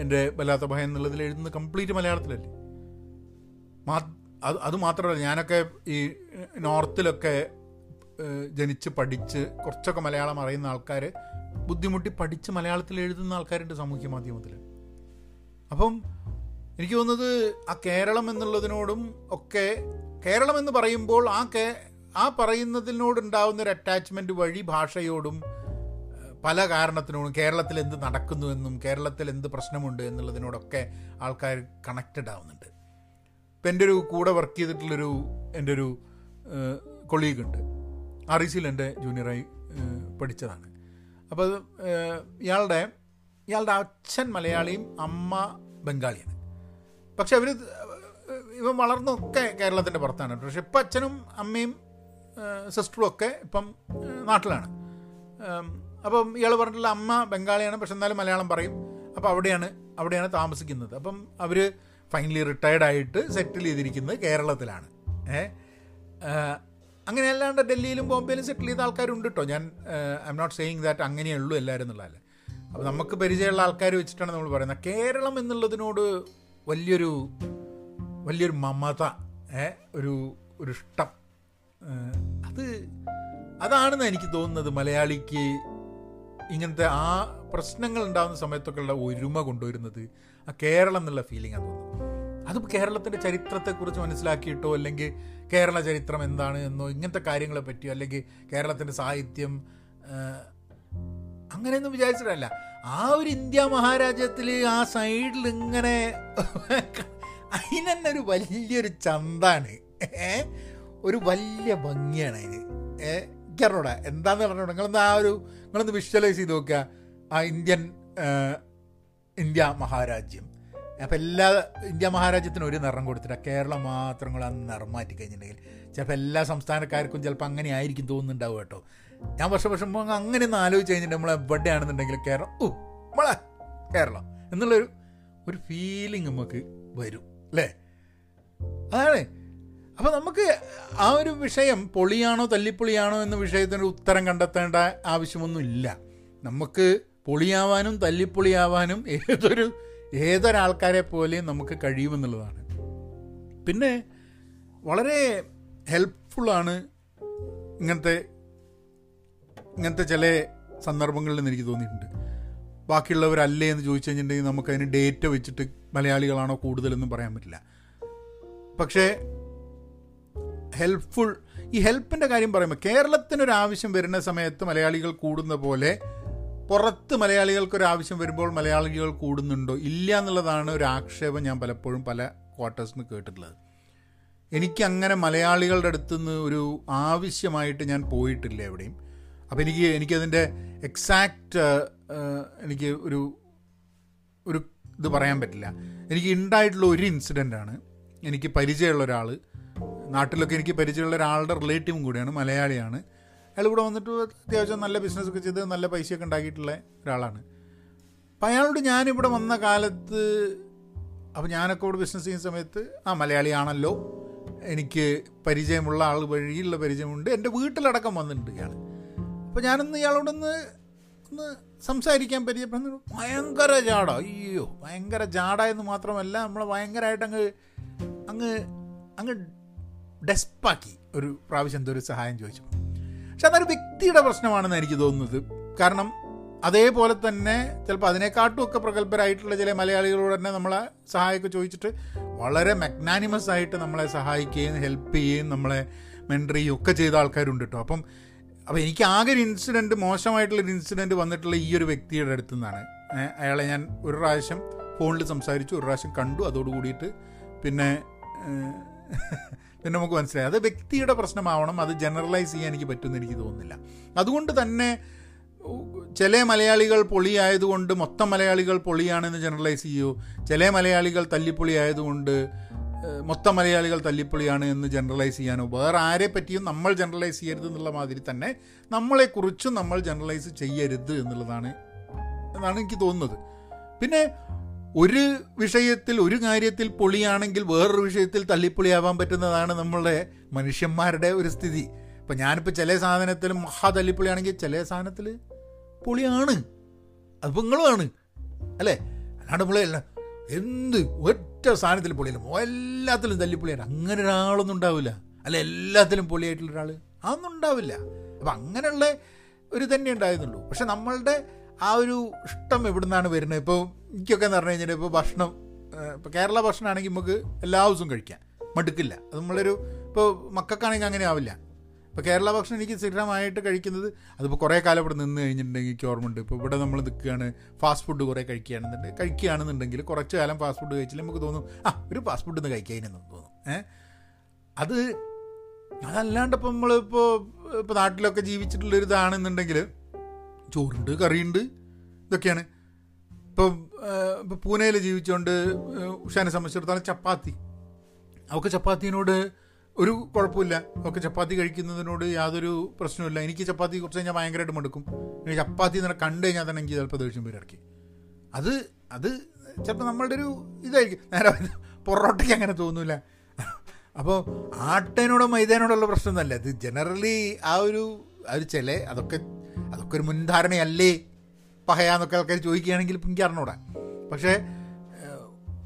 എന്റെ വല്ലാത്ത ഭയം എന്നുള്ളതിൽ എഴുതുന്നത് കംപ്ലീറ്റ് മലയാളത്തിലല്ലേ? അത് അത് മാത്രമല്ല ഞാനൊക്കെ ഈ നോർത്തിലൊക്കെ ജനിച്ച് പഠിച്ച് കുറച്ചൊക്കെ മലയാളം അറിയുന്ന ആൾക്കാർ ബുദ്ധിമുട്ടി പഠിച്ച് മലയാളത്തിൽ എഴുതുന്ന ആൾക്കാരുണ്ട് സാമൂഹ്യ മാധ്യമത്തിൽ അപ്പം എനിക്ക് തോന്നുന്നത് ആ കേരളം എന്നുള്ളതിനോടും ഒക്കെ കേരളം എന്ന് പറയുമ്പോൾ ആ കേ ആ പറയുന്നതിനോടുണ്ടാവുന്ന ഒരു അറ്റാച്ച്മെന്റ് വഴി ഭാഷയോടും പല കാരണത്തിനോടും കേരളത്തിൽ എന്ത് നടക്കുന്നുവെന്നും കേരളത്തിൽ എന്ത് പ്രശ്നമുണ്ട് എന്നുള്ളതിനോടൊക്കെ ആൾക്കാർ കണക്റ്റഡ് ആവുന്നുണ്ട്. ഇപ്പം എന്റെ ഒരു കൂടെ വർക്ക് ചെയ്തിട്ടുള്ളൊരു എന്റെ ഒരു കൊളീഗ് ഉണ്ട്. ആർ ഇ സിയിൽ എന്റെ ജൂനിയറായി പഠിച്ചതാണ്. അപ്പോൾ അത് ഇയാളുടെ ഇയാളുടെ അച്ഛൻ മലയാളിയും അമ്മ ബംഗാളിയാണ്. പക്ഷെ അവർ ഇവൻ വളർന്നൊക്കെ കേരളത്തിന്റെ പുറത്താണ്. പക്ഷെ ഇപ്പം അച്ഛനും അമ്മയും സിസ്റ്ററും ഒക്കെ ഇപ്പം നാട്ടിലാണ്. അപ്പം ഇയാൾ പറഞ്ഞിട്ടുള്ള അമ്മ ബംഗാളിയാണ് പക്ഷെ എന്നാലും മലയാളം പറയും. അപ്പോൾ അവിടെയാണ് അവിടെയാണ് താമസിക്കുന്നത്. അപ്പം അവർ ഫൈനലി റിട്ടയർഡായിട്ട് സെറ്റിൽ ചെയ്തിരിക്കുന്നത് കേരളത്തിലാണ്. ഏ അങ്ങനെ അല്ലാണ്ട് ഡൽഹിയിലും ബോംബെയിലും സെറ്റിൽ ചെയ്ത ആൾക്കാരുണ്ട് കേട്ടോ ഞാൻ I am not saying that അങ്ങനെയുള്ളൂ എല്ലാവരും എന്നുള്ളതല്ല അപ്പോൾ നമുക്ക് പരിചയമുള്ള ആൾക്കാർ വെച്ചിട്ടാണ് നമ്മൾ പറയുന്നത്. കേരളം എന്നുള്ളതിനോട് വലിയൊരു വലിയൊരു മമത ഒരു ഒരു ഇഷ്ടം. അത് അതാണെന്ന് എനിക്ക് തോന്നുന്നത് മലയാളിക്ക് ഇങ്ങനത്തെ ആ പ്രശ്നങ്ങൾ ഉണ്ടാകുന്ന സമയത്തൊക്കെ ഉള്ള ഒരുമ കൊണ്ടുവരുന്നത് ആ കേരളം എന്നുള്ള ഫീലിംഗ് ആണ് തോന്നുന്നത്. അത് കേരളത്തിന്റെ ചരിത്രത്തെക്കുറിച്ച് മനസ്സിലാക്കിയിട്ടോ അല്ലെങ്കിൽ കേരള ചരിത്രം എന്താണ് എന്നോ ഇങ്ങനത്തെ കാര്യങ്ങളെ പറ്റിയോ അല്ലെങ്കിൽ കേരളത്തിന്റെ സാഹിത്യം അങ്ങനെയൊന്നും വിചാരിച്ചിട്ടല്ല. ആ ഒരു ഇന്ത്യ മഹാരാജ്യത്തിൽ ആ സൈഡിൽ ഇങ്ങനെ അതിനെന്നെ ഒരു വലിയൊരു ചന്താണ്. ഒരു വലിയ ഭംഗിയാണ് അതിന്. എനിക്കറിഞ്ഞൂടാ. എന്താന്ന് പറഞ്ഞോടാ? നിങ്ങളൊന്ന് ആ ഒരു നിങ്ങളൊന്ന് വിഷ്വലൈസ് ചെയ്ത് നോക്കുക. ആ ഇന്ത്യൻ ഇന്ത്യ മഹാരാജ്യം. അപ്പം എല്ലാ ഇന്ത്യ മഹാരാജ്യത്തിനും ഒരു നിറം കൊടുത്തിട്ട് കേരളം മാത്രം കൂടെ ആ നിറം മാറ്റി കഴിഞ്ഞിട്ടുണ്ടെങ്കിൽ ചിലപ്പോൾ എല്ലാ സംസ്ഥാനക്കാർക്കും ചിലപ്പോൾ അങ്ങനെ ആയിരിക്കും തോന്നുന്നുണ്ടാവും കേട്ടോ. ഞാൻ വർഷം വർഷം അങ്ങനെ ഒന്ന് ആലോചിച്ച് കഴിഞ്ഞിട്ട് നമ്മൾ എവിടെയാണെന്നുണ്ടെങ്കിൽ കേരളം ഓ നമ്മളെ കേരളം എന്നുള്ളൊരു ഒരു ഫീലിംഗ് നമുക്ക് വരും അല്ലേ? അതാണ്. അപ്പോൾ നമുക്ക് ആ ഒരു വിഷയം പൊളിയാണോ തല്ലിപ്പൊളിയാണോ എന്ന വിഷയത്തിന് ഉത്തരം കണ്ടെത്തേണ്ട ആവശ്യമൊന്നുമില്ല. നമുക്ക് പൊളിയാവാനും തല്ലിപ്പൊളിയാവാനും ഏതൊരു ഏതൊരാൾക്കാരെ പോലെയും നമുക്ക് കഴിയുമെന്നുള്ളതാണ്. പിന്നെ വളരെ ഹെൽപ്ഫുള്ളാണ് ഇങ്ങനത്തെ ഇങ്ങനത്തെ ചില സന്ദർഭങ്ങളിൽ നിന്ന് എനിക്ക് തോന്നിയിട്ടുണ്ട്. ബാക്കിയുള്ളവരല്ലേ എന്ന് ചോദിച്ചു കഴിഞ്ഞിട്ടുണ്ടെങ്കിൽ നമുക്കതിന് ഡേറ്റ വെച്ചിട്ട് മലയാളികളാണോ കൂടുതലെന്നും പറയാൻ പറ്റില്ല. പക്ഷേ ഹെൽപ്ഫുൾ ഈ ഹെൽപ്പിന്റെ കാര്യം പറയുമ്പോൾ കേരളത്തിനൊരാവശ്യം വരുന്ന സമയത്ത് മലയാളികൾ കൂടുന്ന പോലെ പുറത്ത് മലയാളികൾക്കൊരു ആവശ്യം വരുമ്പോൾ മലയാളികൾ കൂടുന്നുണ്ടോ ഇല്ല എന്നുള്ളതാണ് ഒരു ആക്ഷേപം ഞാൻ പലപ്പോഴും പല ക്വാർട്ടേഴ്സിൽ കേട്ടിട്ടുള്ളത്. എനിക്കങ്ങനെ മലയാളികളുടെ അടുത്തുനിന്ന് ഒരു ആവശ്യമായിട്ട് ഞാൻ പോയിട്ടില്ല എവിടെയും. അപ്പോൾ എനിക്ക് എനിക്കതിന്റെ എക്സാക്റ്റ് എനിക്ക് ഒരു ഒരു ഇത് പറയാൻ പറ്റില്ല. എനിക്ക് ഉണ്ടായിട്ടുള്ള ഒരു ഇൻസിഡന്റാണ് എനിക്ക് പരിചയമുള്ള ഒരാൾ നാട്ടിലൊക്കെ എനിക്ക് പരിചയമുള്ള ഒരാളുടെ റിലേറ്റീവും കൂടിയാണ് മലയാളിയാണ്. അയാൾ ഇവിടെ വന്നിട്ട് അത്യാവശ്യം നല്ല ബിസിനസ്സൊക്കെ ചെയ്ത് നല്ല പൈസയൊക്കെ ഉണ്ടാക്കിയിട്ടുള്ള ഒരാളാണ്. അപ്പം അയാളോട് ഞാനിവിടെ വന്ന കാലത്ത് അപ്പോൾ ഞാനൊക്കെ ഇവിടെ ബിസിനസ് ചെയ്യുന്ന സമയത്ത് ആ മലയാളിയാണല്ലോ. എനിക്ക് പരിചയമുള്ള ആൾ വഴിയുള്ള പരിചയമുണ്ട്. എന്റെ വീട്ടിലടക്കം വന്നിട്ടുണ്ട് ഇയാൾ അപ്പോൾ ഞാനൊന്ന് ഇയാളോടൊന്ന് ഒന്ന് സംസാരിക്കാൻ പരിചയപ്പെടുന്ന. ഭയങ്കര ജാട. അയ്യോ ഭയങ്കര ജാട എന്ന് മാത്രമല്ല നമ്മളെ ഭയങ്കരമായിട്ട് അങ്ങ് അങ്ങ് അങ്ങ് ഡെസ്പാക്കി ഒരു പ്രാവശ്യം എന്തോ ഒരു സഹായം ചോദിച്ചു പക്ഷെ അതൊരു വ്യക്തിയുടെ പ്രശ്നമാണെന്ന് എനിക്ക് തോന്നുന്നത്. കാരണം അതേപോലെ തന്നെ ചിലപ്പോൾ അതിനെക്കാട്ടും ഒക്കെ പ്രഗത്ഭരായിട്ടുള്ള ചില മലയാളികളോട് തന്നെ നമ്മളെ സഹായമൊക്കെ ചോദിച്ചിട്ട് വളരെ മെഗ്നാനിമസ് ആയിട്ട് നമ്മളെ സഹായിക്കുകയും ഹെൽപ്പ് ചെയ്യുകയും നമ്മളെ മെന്റർ ചെയ്യുകയും ഒക്കെ ചെയ്ത ആൾക്കാരുണ്ട് കേട്ടോ. അപ്പം അപ്പോൾ എനിക്ക് ആകെ ഒരു ഇൻസിഡന്റ് മോശമായിട്ടുള്ളൊരു ഇൻസിഡന്റ് വന്നിട്ടുള്ള ഈ ഒരു വ്യക്തിയുടെ അടുത്തു നിന്നാണ്. അയാളെ ഞാൻ ഒരു പ്രാവശ്യം ഫോണിൽ സംസാരിച്ചു ഒരു പ്രാവശ്യം കണ്ടു. അതോട് കൂടിയിട്ട് പിന്നെ പിന്നെ നമുക്ക് മനസ്സിലായി. അത് വ്യക്തിയുടെ പ്രശ്നമാവണം അത് ജനറലൈസ് ചെയ്യാൻ എനിക്ക് പറ്റുമെന്ന് എനിക്ക് തോന്നുന്നില്ല. അതുകൊണ്ട് തന്നെ ചില മലയാളികൾ പൊളിയായതുകൊണ്ട് മൊത്തം മലയാളികൾ പൊളിയാണെന്ന് ജനറലൈസ് ചെയ്യൂ. ചില മലയാളികൾ തല്ലിപ്പൊളി ആയതുകൊണ്ട് മൊത്തം മലയാളികൾ തല്ലിപ്പൊളിയാണ് എന്ന് ജനറലൈസ് ചെയ്യാനോ വേറെ ആരെ പറ്റിയും നമ്മൾ ജനറലൈസ് ചെയ്യരുത് എന്നുള്ള മാതിരി തന്നെ നമ്മളെക്കുറിച്ചും നമ്മൾ ജനറലൈസ് ചെയ്യരുത് എന്നുള്ളതാണ് എന്നാണ് എനിക്ക് തോന്നുന്നത്. പിന്നെ ഒരു വിഷയത്തിൽ ഒരു കാര്യത്തിൽ പൊളിയാണെങ്കിൽ വേറൊരു വിഷയത്തിൽ തല്ലിപ്പൊളിയാവാൻ പറ്റുന്നതാണ് നമ്മളുടെ മനുഷ്യന്മാരുടെ ഒരു സ്ഥിതി. ഇപ്പം ഞാനിപ്പോൾ ചില സാധനത്തിൽ മഹാ തല്ലിപ്പൊളിയാണെങ്കിൽ ചില സാധനത്തിൽ പൊളിയാണ്. അതിപ്പോൾ നിങ്ങളുമാണ്. അല്ലേ? അല്ലാണ്ട് നമ്മളെ എന്ത് ഒറ്റ സാധനത്തിൽ പൊളിയല്ല? എല്ലാത്തിലും തല്ലിപ്പൊളിയാണ് അങ്ങനെ ഒരാളൊന്നും ഉണ്ടാവില്ല. അല്ല എല്ലാത്തിലും പൊളിയായിട്ടുള്ള ഒരാൾ അതൊന്നും ഉണ്ടാവില്ല. അപ്പം അങ്ങനെയുള്ള ഒരു തന്നെ ഉണ്ടായിരുന്നുള്ളൂ. പക്ഷെ നമ്മളുടെ ആ ഒരു ഇഷ്ടം എവിടുന്നാണ് വരുന്നത്? ഇപ്പോൾ എനിക്കൊക്കെ എന്ന് പറഞ്ഞു കഴിഞ്ഞാൽ ഇപ്പോൾ ഭക്ഷണം ഇപ്പോൾ കേരള ഭക്ഷണമാണെങ്കിൽ നമുക്ക് എല്ലാ ദിവസവും കഴിക്കാം മടുക്കില്ല. അത് നമ്മളൊരു ഇപ്പോൾ മക്കൾക്കാണെങ്കിൽ അങ്ങനെ ആവില്ല. ഇപ്പോൾ കേരള ഭക്ഷണം എനിക്ക് സ്ഥിരമായിട്ട് കഴിക്കുന്നത് അതിപ്പോൾ കുറേ കാലം ഇവിടെ നിന്ന് കഴിഞ്ഞിട്ടുണ്ടെങ്കിൽ എനിക്ക് ഓർമ്മയുണ്ട്. ഇപ്പോൾ ഇവിടെ നമ്മൾ നിൽക്കുകയാണ് ഫാസ്റ്റ് ഫുഡ് കുറേ കഴിക്കുകയാണെന്നുണ്ട് കഴിക്കുകയാണെന്നുണ്ടെങ്കിൽ കുറച്ച് കാലം ഫാസ്റ്റ് ഫുഡ് കഴിച്ചില്ല നമുക്ക് തോന്നും ആ ഒരു ഫാസ്റ്റ് ഫുഡ് ഒന്ന് കഴിക്കാനെന്ന് തോന്നും. ഏഹ് അത് അതല്ലാണ്ട് ഇപ്പം നമ്മളിപ്പോൾ ഇപ്പോൾ നാട്ടിലൊക്കെ ജീവിച്ചിട്ടുള്ളൊരിതാണെന്നുണ്ടെങ്കിൽ ചോറുണ്ട് കറിയുണ്ട് ഇതൊക്കെയാണ്. ഇപ്പം ഇപ്പം പൂനെയിൽ ജീവിച്ചുകൊണ്ട് ഉഷാനെ സംബന്ധിച്ചിടത്തോളം ചപ്പാത്തി. അവൾക്ക് ചപ്പാത്തിനോട് ഒരു കുഴപ്പമില്ല. അവൾക്ക് ചപ്പാത്തി കഴിക്കുന്നതിനോട് യാതൊരു പ്രശ്നമില്ല എനിക്ക് ചപ്പാത്തി കുറച്ച് കഴിഞ്ഞാൽ ഭയങ്കരമായിട്ട് മടുക്കും. എനിക്ക് ചപ്പാത്തി തന്നെ കണ്ടു കഴിഞ്ഞാൽ തന്നെ എനിക്ക് ചിലപ്പോൾ ദേഷ്യം പേര് ഇറക്കി അത് അത് ചിലപ്പോൾ നമ്മളുടെ ഒരു ഇതായിരിക്കും. നേരെ പൊറോട്ടയ്ക്ക് അങ്ങനെ തോന്നില്ല അപ്പോൾ ആട്ടേനോടോ മൈദേനോടുള്ള പ്രശ്നമൊന്നുമല്ല ഇത് ജനറലി ആ ഒരു ആ ഒരു ചില അതൊക്കെ അതൊക്കെ ഒരു മുൻധാരണയല്ലേ? പഹയാന്നൊക്കെ ആൾക്കാർ ചോദിക്കുകയാണെങ്കിൽ എനിക്ക് അറിഞ്ഞൂടാ. പക്ഷേ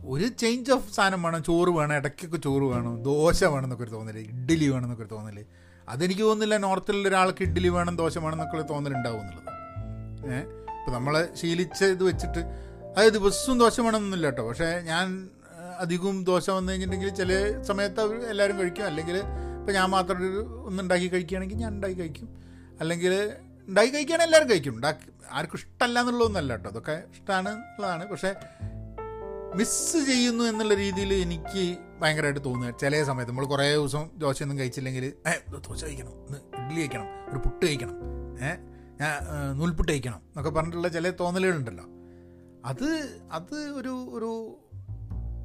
ഒരു ചേഞ്ച് ഓഫ് സാധനം വേണം ചോറ് വേണം ഇടയ്ക്കൊക്കെ ചോറ് വേണം ദോശ വേണം എന്നൊക്കെ ഒരു തോന്നൽ ഇഡ്ഡലി വേണം എന്നൊക്കെ ഒരു തോന്നൽ. അതെനിക്ക് തോന്നുന്നില്ല നോർത്തിലുള്ള ഒരാൾക്ക് ഇഡ്ഡലി വേണം ദോശ വേണം എന്നൊക്കെ തോന്നലുണ്ടാവും എന്നുള്ളത്. ഏഹ് ഇപ്പം നമ്മൾ ശീലിച്ച ഇത് വെച്ചിട്ട് അത് ദിവസവും ദോശ വേണമെന്നില്ല കേട്ടോ. പക്ഷേ ഞാൻ അധികവും ദോശ വന്നു കഴിഞ്ഞിട്ടുണ്ടെങ്കിൽ ചില സമയത്ത് അവർ എല്ലാവരും കഴിക്കും. അല്ലെങ്കിൽ ഇപ്പം ഞാൻ മാത്രം ഒരു ഒന്നുണ്ടാക്കി കഴിക്കുകയാണെങ്കിൽ ഞാൻ ഉണ്ടാക്കി കഴിക്കും. അല്ലെങ്കിൽ ഉണ്ടാക്കി കഴിക്കുകയാണെങ്കിൽ എല്ലാവരും കഴിക്കും. ഉണ്ടാക്കി ആർക്കും ഇഷ്ടമല്ല എന്നുള്ളതൊന്നല്ല കേട്ടോ. അതൊക്കെ ഇഷ്ടമാണ് എന്നുള്ളതാണ് പക്ഷേ മിസ്സ് ചെയ്യുന്നു എന്നുള്ള രീതിയിൽ എനിക്ക് ഭയങ്കരമായിട്ട് തോന്നുക. ചില സമയത്ത് നമ്മൾ കുറേ ദിവസം ദോശയൊന്നും കഴിച്ചില്ലെങ്കിൽ ഏ ദോശ കഴിക്കണം ഇഡ്ഡലി കഴിക്കണം ഒരു പുട്ട് കഴിക്കണം ഏ ഞാൻ നൂൽപുട്ട് കഴിക്കണം എന്നൊക്കെ പറഞ്ഞിട്ടുള്ള ചില തോന്നലുകളുണ്ടല്ലോ. അത് അത് ഒരു ഒരു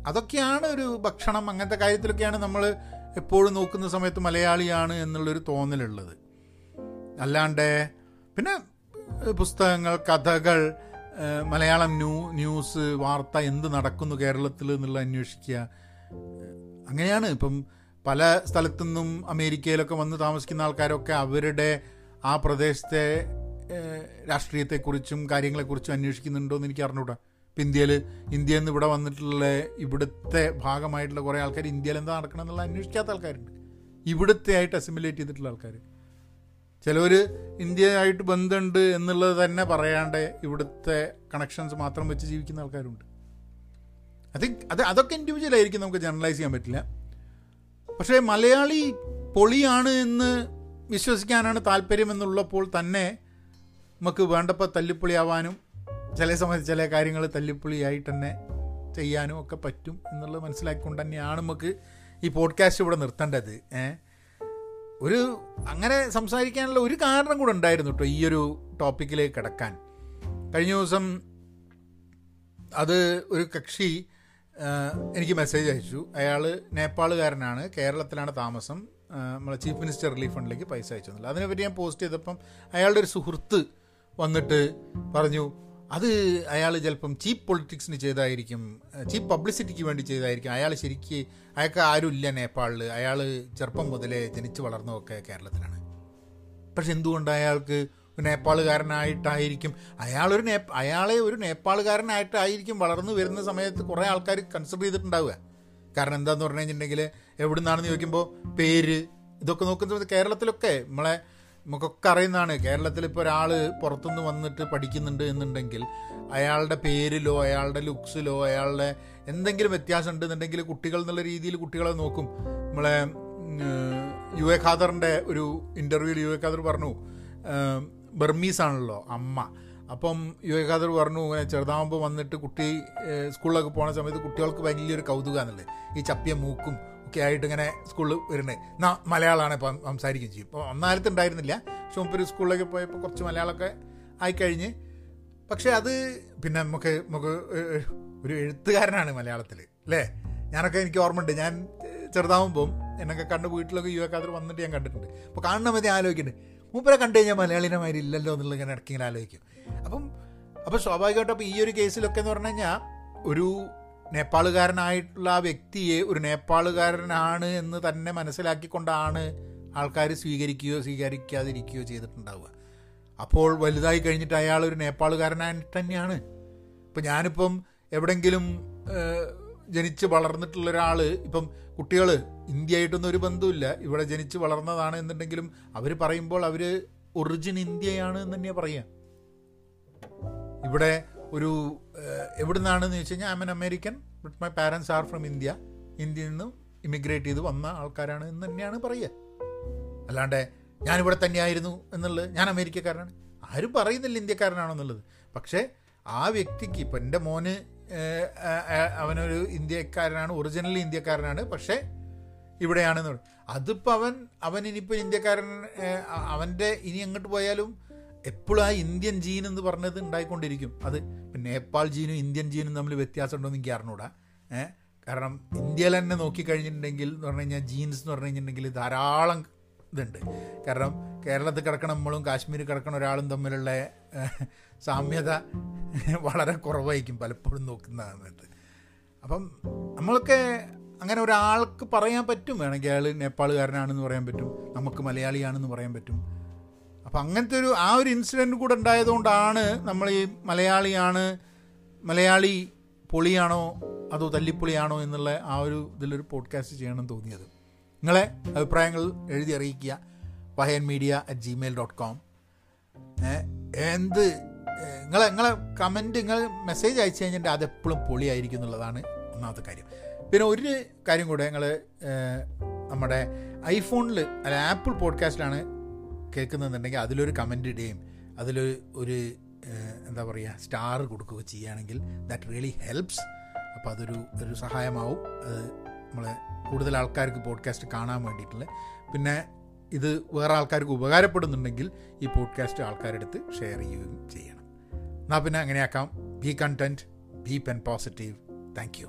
അതൊക്കെയാണ് ഒരു ഭക്ഷണം അങ്ങനത്തെ കാര്യത്തിലൊക്കെയാണ് നമ്മൾ എപ്പോഴും നോക്കുന്ന സമയത്ത് മലയാളിയാണ് എന്നുള്ളൊരു തോന്നലുള്ളത്. അല്ലാണ്ട് പിന്നെ പുസ്തകങ്ങൾ കഥകൾ മലയാളം ന്യൂ ന്യൂസ് വാർത്ത എന്ത് നടക്കുന്നു കേരളത്തിൽ എന്നുള്ള അന്വേഷിക്കുക. അങ്ങനെയാണ്. ഇപ്പം പല സ്ഥലത്തു നിന്നും അമേരിക്കയിലൊക്കെ വന്ന് താമസിക്കുന്ന ആൾക്കാരൊക്കെ അവരുടെ ആ പ്രദേശത്തെ രാഷ്ട്രീയത്തെക്കുറിച്ചും കാര്യങ്ങളെക്കുറിച്ചും അന്വേഷിക്കുന്നുണ്ടോ എന്ന് എനിക്ക് അറിഞ്ഞൂടാ. ഇപ്പം ഇന്ത്യയിൽ ഇന്ത്യയിൽ നിന്ന് ഇവിടെ വന്നിട്ടുള്ള ഇവിടുത്തെ ഭാഗമായിട്ടുള്ള കുറേ ആൾക്കാർ ഇന്ത്യയിൽ എന്താ നടക്കണം എന്നുള്ള അന്വേഷിക്കാത്ത ആൾക്കാരുണ്ട്. ഇവിടുത്തെ ആയിട്ട് അസിമുലേറ്റ് ചെയ്തിട്ടുള്ള ആൾക്കാർ ചിലവർ ഇന്ത്യയായിട്ട് ബന്ധമുണ്ട് എന്നുള്ളത് തന്നെ പറയാണ്ട് ഇവിടുത്തെ കണക്ഷൻസ് മാത്രം വെച്ച് ജീവിക്കുന്ന ആൾക്കാരുണ്ട്. തിങ്ക് അത് അതൊക്കെ ഇൻഡിവിജ്വൽ ആയിരിക്കും നമുക്ക് ജനറലൈസ് ചെയ്യാൻ പറ്റില്ല. പക്ഷേ മലയാളി പൊളിയാണ് എന്ന് വിശ്വസിക്കാനാണ് താല്പര്യം എന്നുള്ളപ്പോൾ തന്നെ നമുക്ക് വേണ്ടപ്പോൾ തല്ലിപ്പൊളിയാവാനും ചില സമയത്ത് ചില കാര്യങ്ങൾ തല്ലിപ്പൊളിയായിട്ട് തന്നെ ചെയ്യാനും ഒക്കെ പറ്റും എന്നുള്ളത് മനസ്സിലാക്കിക്കൊണ്ട് തന്നെയാണ് നമുക്ക് ഈ പോഡ്കാസ്റ്റ് ഇവിടെ നിർത്തേണ്ടത്. ഏഹ് ഒരു അങ്ങനെ സംസാരിക്കാനുള്ള ഒരു കാരണം കൂടെ ഉണ്ടായിരുന്നു കേട്ടോ ഈ ഒരു ടോപ്പിക്കിലേക്ക് കിടക്കാൻ. കഴിഞ്ഞ ദിവസം അത് ഒരു കക്ഷി എനിക്ക് മെസ്സേജ് അയച്ചു. അയാൾ നേപ്പാളുകാരനാണ് കേരളത്തിലാണ് താമസം. നമ്മളെ ചീഫ് മിനിസ്റ്റർ റിലീഫ് ഫണ്ടിലേക്ക് പൈസ അയച്ചു അതിനെപ്പറ്റി ഞാൻ പോസ്റ്റ് ചെയ്തപ്പം അയാളുടെ ഒരു സുഹൃത്ത് വന്നിട്ട് പറഞ്ഞു അത് അയാൾ ചിലപ്പം ചീപ്പ് പൊളിറ്റിക്സിന് ചെയ്തായിരിക്കും ചീപ്പ് പബ്ലിസിറ്റിക്ക് വേണ്ടി ചെയ്തായിരിക്കും. അയാൾ ശരിക്ക് അയാൾക്ക് ആരുമില്ല നേപ്പാളിൽ അയാൾ ചെറുപ്പം മുതലേ ജനിച്ചു വളർന്നതൊക്കെ കേരളത്തിലാണ്. പക്ഷെ എന്തുകൊണ്ട് അയാൾക്ക് നേപ്പാളുകാരനായിട്ടായിരിക്കും? അയാളൊരു നേ അയാളെ ഒരു നേപ്പാളുകാരനായിട്ടായിരിക്കും വളർന്നു വരുന്ന സമയത്ത് കുറേ ആൾക്കാർ കൺസിഡർ ചെയ്തിട്ടുണ്ടാവുക. കാരണം എന്താന്ന് പറഞ്ഞു കഴിഞ്ഞിട്ടുണ്ടെങ്കിൽ എവിടെ നിന്നാണെന്ന് ചോദിക്കുമ്പോൾ പേര് ഇതൊക്കെ നോക്കുന്ന കേരളത്തിലൊക്കെ നമ്മളെ നമുക്കൊക്കെ അറിയുന്നതാണ് കേരളത്തിൽ ഇപ്പോൾ ഒരാൾ പുറത്തുനിന്ന് വന്നിട്ട് പഠിക്കുന്നുണ്ട് എന്നുണ്ടെങ്കിൽ അയാളുടെ പേരിലോ അയാളുടെ ലുക്സിലോ അയാളുടെ എന്തെങ്കിലും വ്യത്യാസം ഉണ്ടെന്നുണ്ടെങ്കിൽ കുട്ടികൾ എന്നുള്ള രീതിയിൽ കുട്ടികളെ നോക്കും. നമ്മളെ യു എ ഖാദറിന്റെ ഒരു ഇന്റർവ്യൂവിൽ യു എ ഖാദർ പറഞ്ഞു ബർമീസ് ആണല്ലോ അമ്മ. അപ്പം യു എ ഖാദർ പറഞ്ഞു ഇങ്ങനെ ചെറുതാകുമ്പോൾ വന്നിട്ട് കുട്ടി സ്കൂളിലൊക്കെ പോകുന്ന സമയത്ത് കുട്ടികൾക്ക് വലിയൊരു കൗതുകമാണല്ലേ ഈ ചപ്പിയ മൂക്കും ഒക്കെ ആയിട്ട് ഇങ്ങനെ സ്കൂളിൽ വരുന്നത് എന്നാ മലയാളമാണ് ഇപ്പം സംസാരിക്കുകയും ചെയ്യും. ഇപ്പോൾ ഒന്നാലത്ത് ഉണ്ടായിരുന്നില്ല. പക്ഷെ മുമ്പ് സ്കൂളിലേക്ക് പോയപ്പോൾ കുറച്ച് മലയാളമൊക്കെ ആയിക്കഴിഞ്ഞ്. പക്ഷേ അത് പിന്നെ നമുക്ക് നമുക്ക് ഒരു എഴുത്തുകാരനാണ് മലയാളത്തിൽ അല്ലേ? ഞാനൊക്കെ എനിക്ക് ഓർമ്മയുണ്ട്. ഞാൻ ചെറുതാവുമ്പം എന്നൊക്കെ കണ്ട് വീട്ടിലൊക്കെ യു എക്കാതിർ വന്നിട്ട് ഞാൻ കണ്ടിട്ടുണ്ട്. അപ്പോൾ കാണുന്ന മതി ആലോചിക്കുന്നുണ്ട് മൂപ്പരെ കണ്ടു കഴിഞ്ഞാൽ മലയാളിനെ മാതിരി ഇല്ലല്ലോ എന്നുള്ളത് ഇങ്ങനെ ഇടയ്ക്ക് ഇങ്ങനെ ആലോചിക്കും. അപ്പം അപ്പം സ്വാഭാവികമായിട്ടും അപ്പോൾ ഈ ഒരു കേസിലൊക്കെ എന്ന് പറഞ്ഞു കഴിഞ്ഞാൽ ഒരു നേപ്പാളുകാരനായിട്ടുള്ള ആ വ്യക്തിയെ ഒരു നേപ്പാളുകാരനാണ് എന്ന് തന്നെ മനസ്സിലാക്കിക്കൊണ്ടാണ് ആൾക്കാർ സ്വീകരിക്കുകയോ സ്വീകരിക്കാതിരിക്കുകയോ ചെയ്തിട്ടുണ്ടാവുക. അപ്പോൾ വലുതായി കഴിഞ്ഞിട്ട് അയാൾ ഒരു നേപ്പാളുകാരനായിട്ട് തന്നെയാണ്. ഇപ്പം ഞാനിപ്പം എവിടെങ്കിലും ജനിച്ച് വളർന്നിട്ടുള്ള ഒരാൾ ഇപ്പം കുട്ടികൾ ഇന്ത്യയായിട്ടൊന്നും ഒരു ബന്ധമില്ല ഇവിടെ ജനിച്ച് വളർന്നതാണ് എന്നുണ്ടെങ്കിലും അവർ പറയുമ്പോൾ അവർ ഒറിജിൻ ഇന്ത്യയാണ് എന്ന് തന്നെയാണ് പറയുക. ഇവിടെ ഒരു എവിടെ നിന്നാണെന്ന് ചോദിച്ചു കഴിഞ്ഞാൽ I am American but my parents are from India ഇന്ത്യയിൽ നിന്നും ഇമിഗ്രേറ്റ് ചെയ്ത് വന്ന ആൾക്കാരാണ് എന്ന് തന്നെയാണ് പറയുക. അല്ലാണ്ട് ഞാനിവിടെ തന്നെയായിരുന്നു എന്നുള്ളത് ഞാൻ അമേരിക്കക്കാരനാണ്. ആരും പറയുന്നില്ല ഇന്ത്യക്കാരനാണെന്നുള്ളത് പക്ഷേ ആ വ്യക്തിക്ക് ഇപ്പം എന്റെ മോന് അവനൊരു ഇന്ത്യക്കാരനാണ് ഒറിജിനലി ഇന്ത്യക്കാരനാണ് പക്ഷേ ഇവിടെയാണെന്ന് അതിപ്പോൾ അവൻ അവൻ ഇനിയിപ്പോൾ ഇന്ത്യക്കാരൻ അവന്റെ ഇനി എങ്ങോട്ട് പോയാലും എപ്പോഴും ആ ഇന്ത്യൻ ജീൻ എന്ന് പറഞ്ഞത് ഉണ്ടായിക്കൊണ്ടിരിക്കും. അത് നേപ്പാൾ ജീനും ഇന്ത്യൻ ജീനും തമ്മിൽ വ്യത്യാസമുണ്ടോ എന്ന് എനിക്ക് അറിഞ്ഞൂടാ. ഏഹ് കാരണം ഇന്ത്യയിൽ തന്നെ നോക്കിക്കഴിഞ്ഞിട്ടുണ്ടെങ്കിൽ എന്ന് പറഞ്ഞു കഴിഞ്ഞാൽ ജീൻസ് എന്ന് പറഞ്ഞു കഴിഞ്ഞിട്ടുണ്ടെങ്കിൽ ധാരാളം ഇതുണ്ട്. കാരണം കേരളത്തിൽ കിടക്കണ നമ്മളും കാശ്മീരിൽ കിടക്കണ ഒരാളും തമ്മിലുള്ള സാമ്യത വളരെ കുറവായിരിക്കും പലപ്പോഴും നോക്കുന്ന സമയത്ത് അപ്പം നമ്മളൊക്കെ അങ്ങനെ ഒരാൾക്ക് പറയാൻ പറ്റും. വേണമെങ്കിൽ അയാൾ നേപ്പാളുകാരനാണെന്ന് പറയാൻ പറ്റും. നമുക്ക് മലയാളിയാണെന്ന് പറയാൻ പറ്റും. അപ്പം അങ്ങനത്തെ ഒരു ആ ഒരു ഇൻസിഡന്റ് കൂടെ ഉണ്ടായതുകൊണ്ടാണ് നമ്മൾ ഈ മലയാളിയാണ് മലയാളി പൊളിയാണോ അതോ തല്ലിപ്പൊളിയാണോ എന്നുള്ള ആ ഒരു ഇതിലൊരു പോഡ്കാസ്റ്റ് ചെയ്യണമെന്ന് തോന്നിയത്. നിങ്ങളെ അഭിപ്രായങ്ങൾ എഴുതി അറിയിക്കുക. Pahayan media at Gmail dot com എന്ത് നിങ്ങളെ നിങ്ങളെ കമന്റ് നിങ്ങൾ മെസ്സേജ് അയച്ചു കഴിഞ്ഞിട്ട് അതെപ്പോഴും പൊളിയായിരിക്കും എന്നുള്ളതാണ് ഒന്നാമത്തെ കാര്യം. പിന്നെ ഒരു കാര്യം കൂടെ നിങ്ങൾ നമ്മുടെ ഐഫോണിൽ അല്ല ആപ്പിൾ പോഡ്കാസ്റ്റിലാണ് കേൾക്കുന്നതെന്നുണ്ടെങ്കിൽ അതിലൊരു കമന്റ് ഇടുകയും അതിലൊരു ഒരു എന്താ പറയുക സ്റ്റാർ കൊടുക്കുകയോ ചെയ്യുകയാണെങ്കിൽ ദാറ്റ് റിയലി ഹെൽപ്സ് അപ്പോൾ അതൊരു ഒരു സഹായമാവും. അത് നമ്മളെ കൂടുതൽ ആൾക്കാർക്ക് പോഡ്കാസ്റ്റ് കാണാൻ വേണ്ടിയിട്ടുള്ള. പിന്നെ ഇത് വേറെ ആൾക്കാർക്ക് ഉപകാരപ്പെടുന്നുണ്ടെങ്കിൽ ഈ പോഡ്കാസ്റ്റ് ആൾക്കാരെടുത്ത് ഷെയർ ചെയ്യുകയും ചെയ്യണം. എന്നാൽ പിന്നെ അങ്ങനെയാക്കാം. Be content be pen positive thank you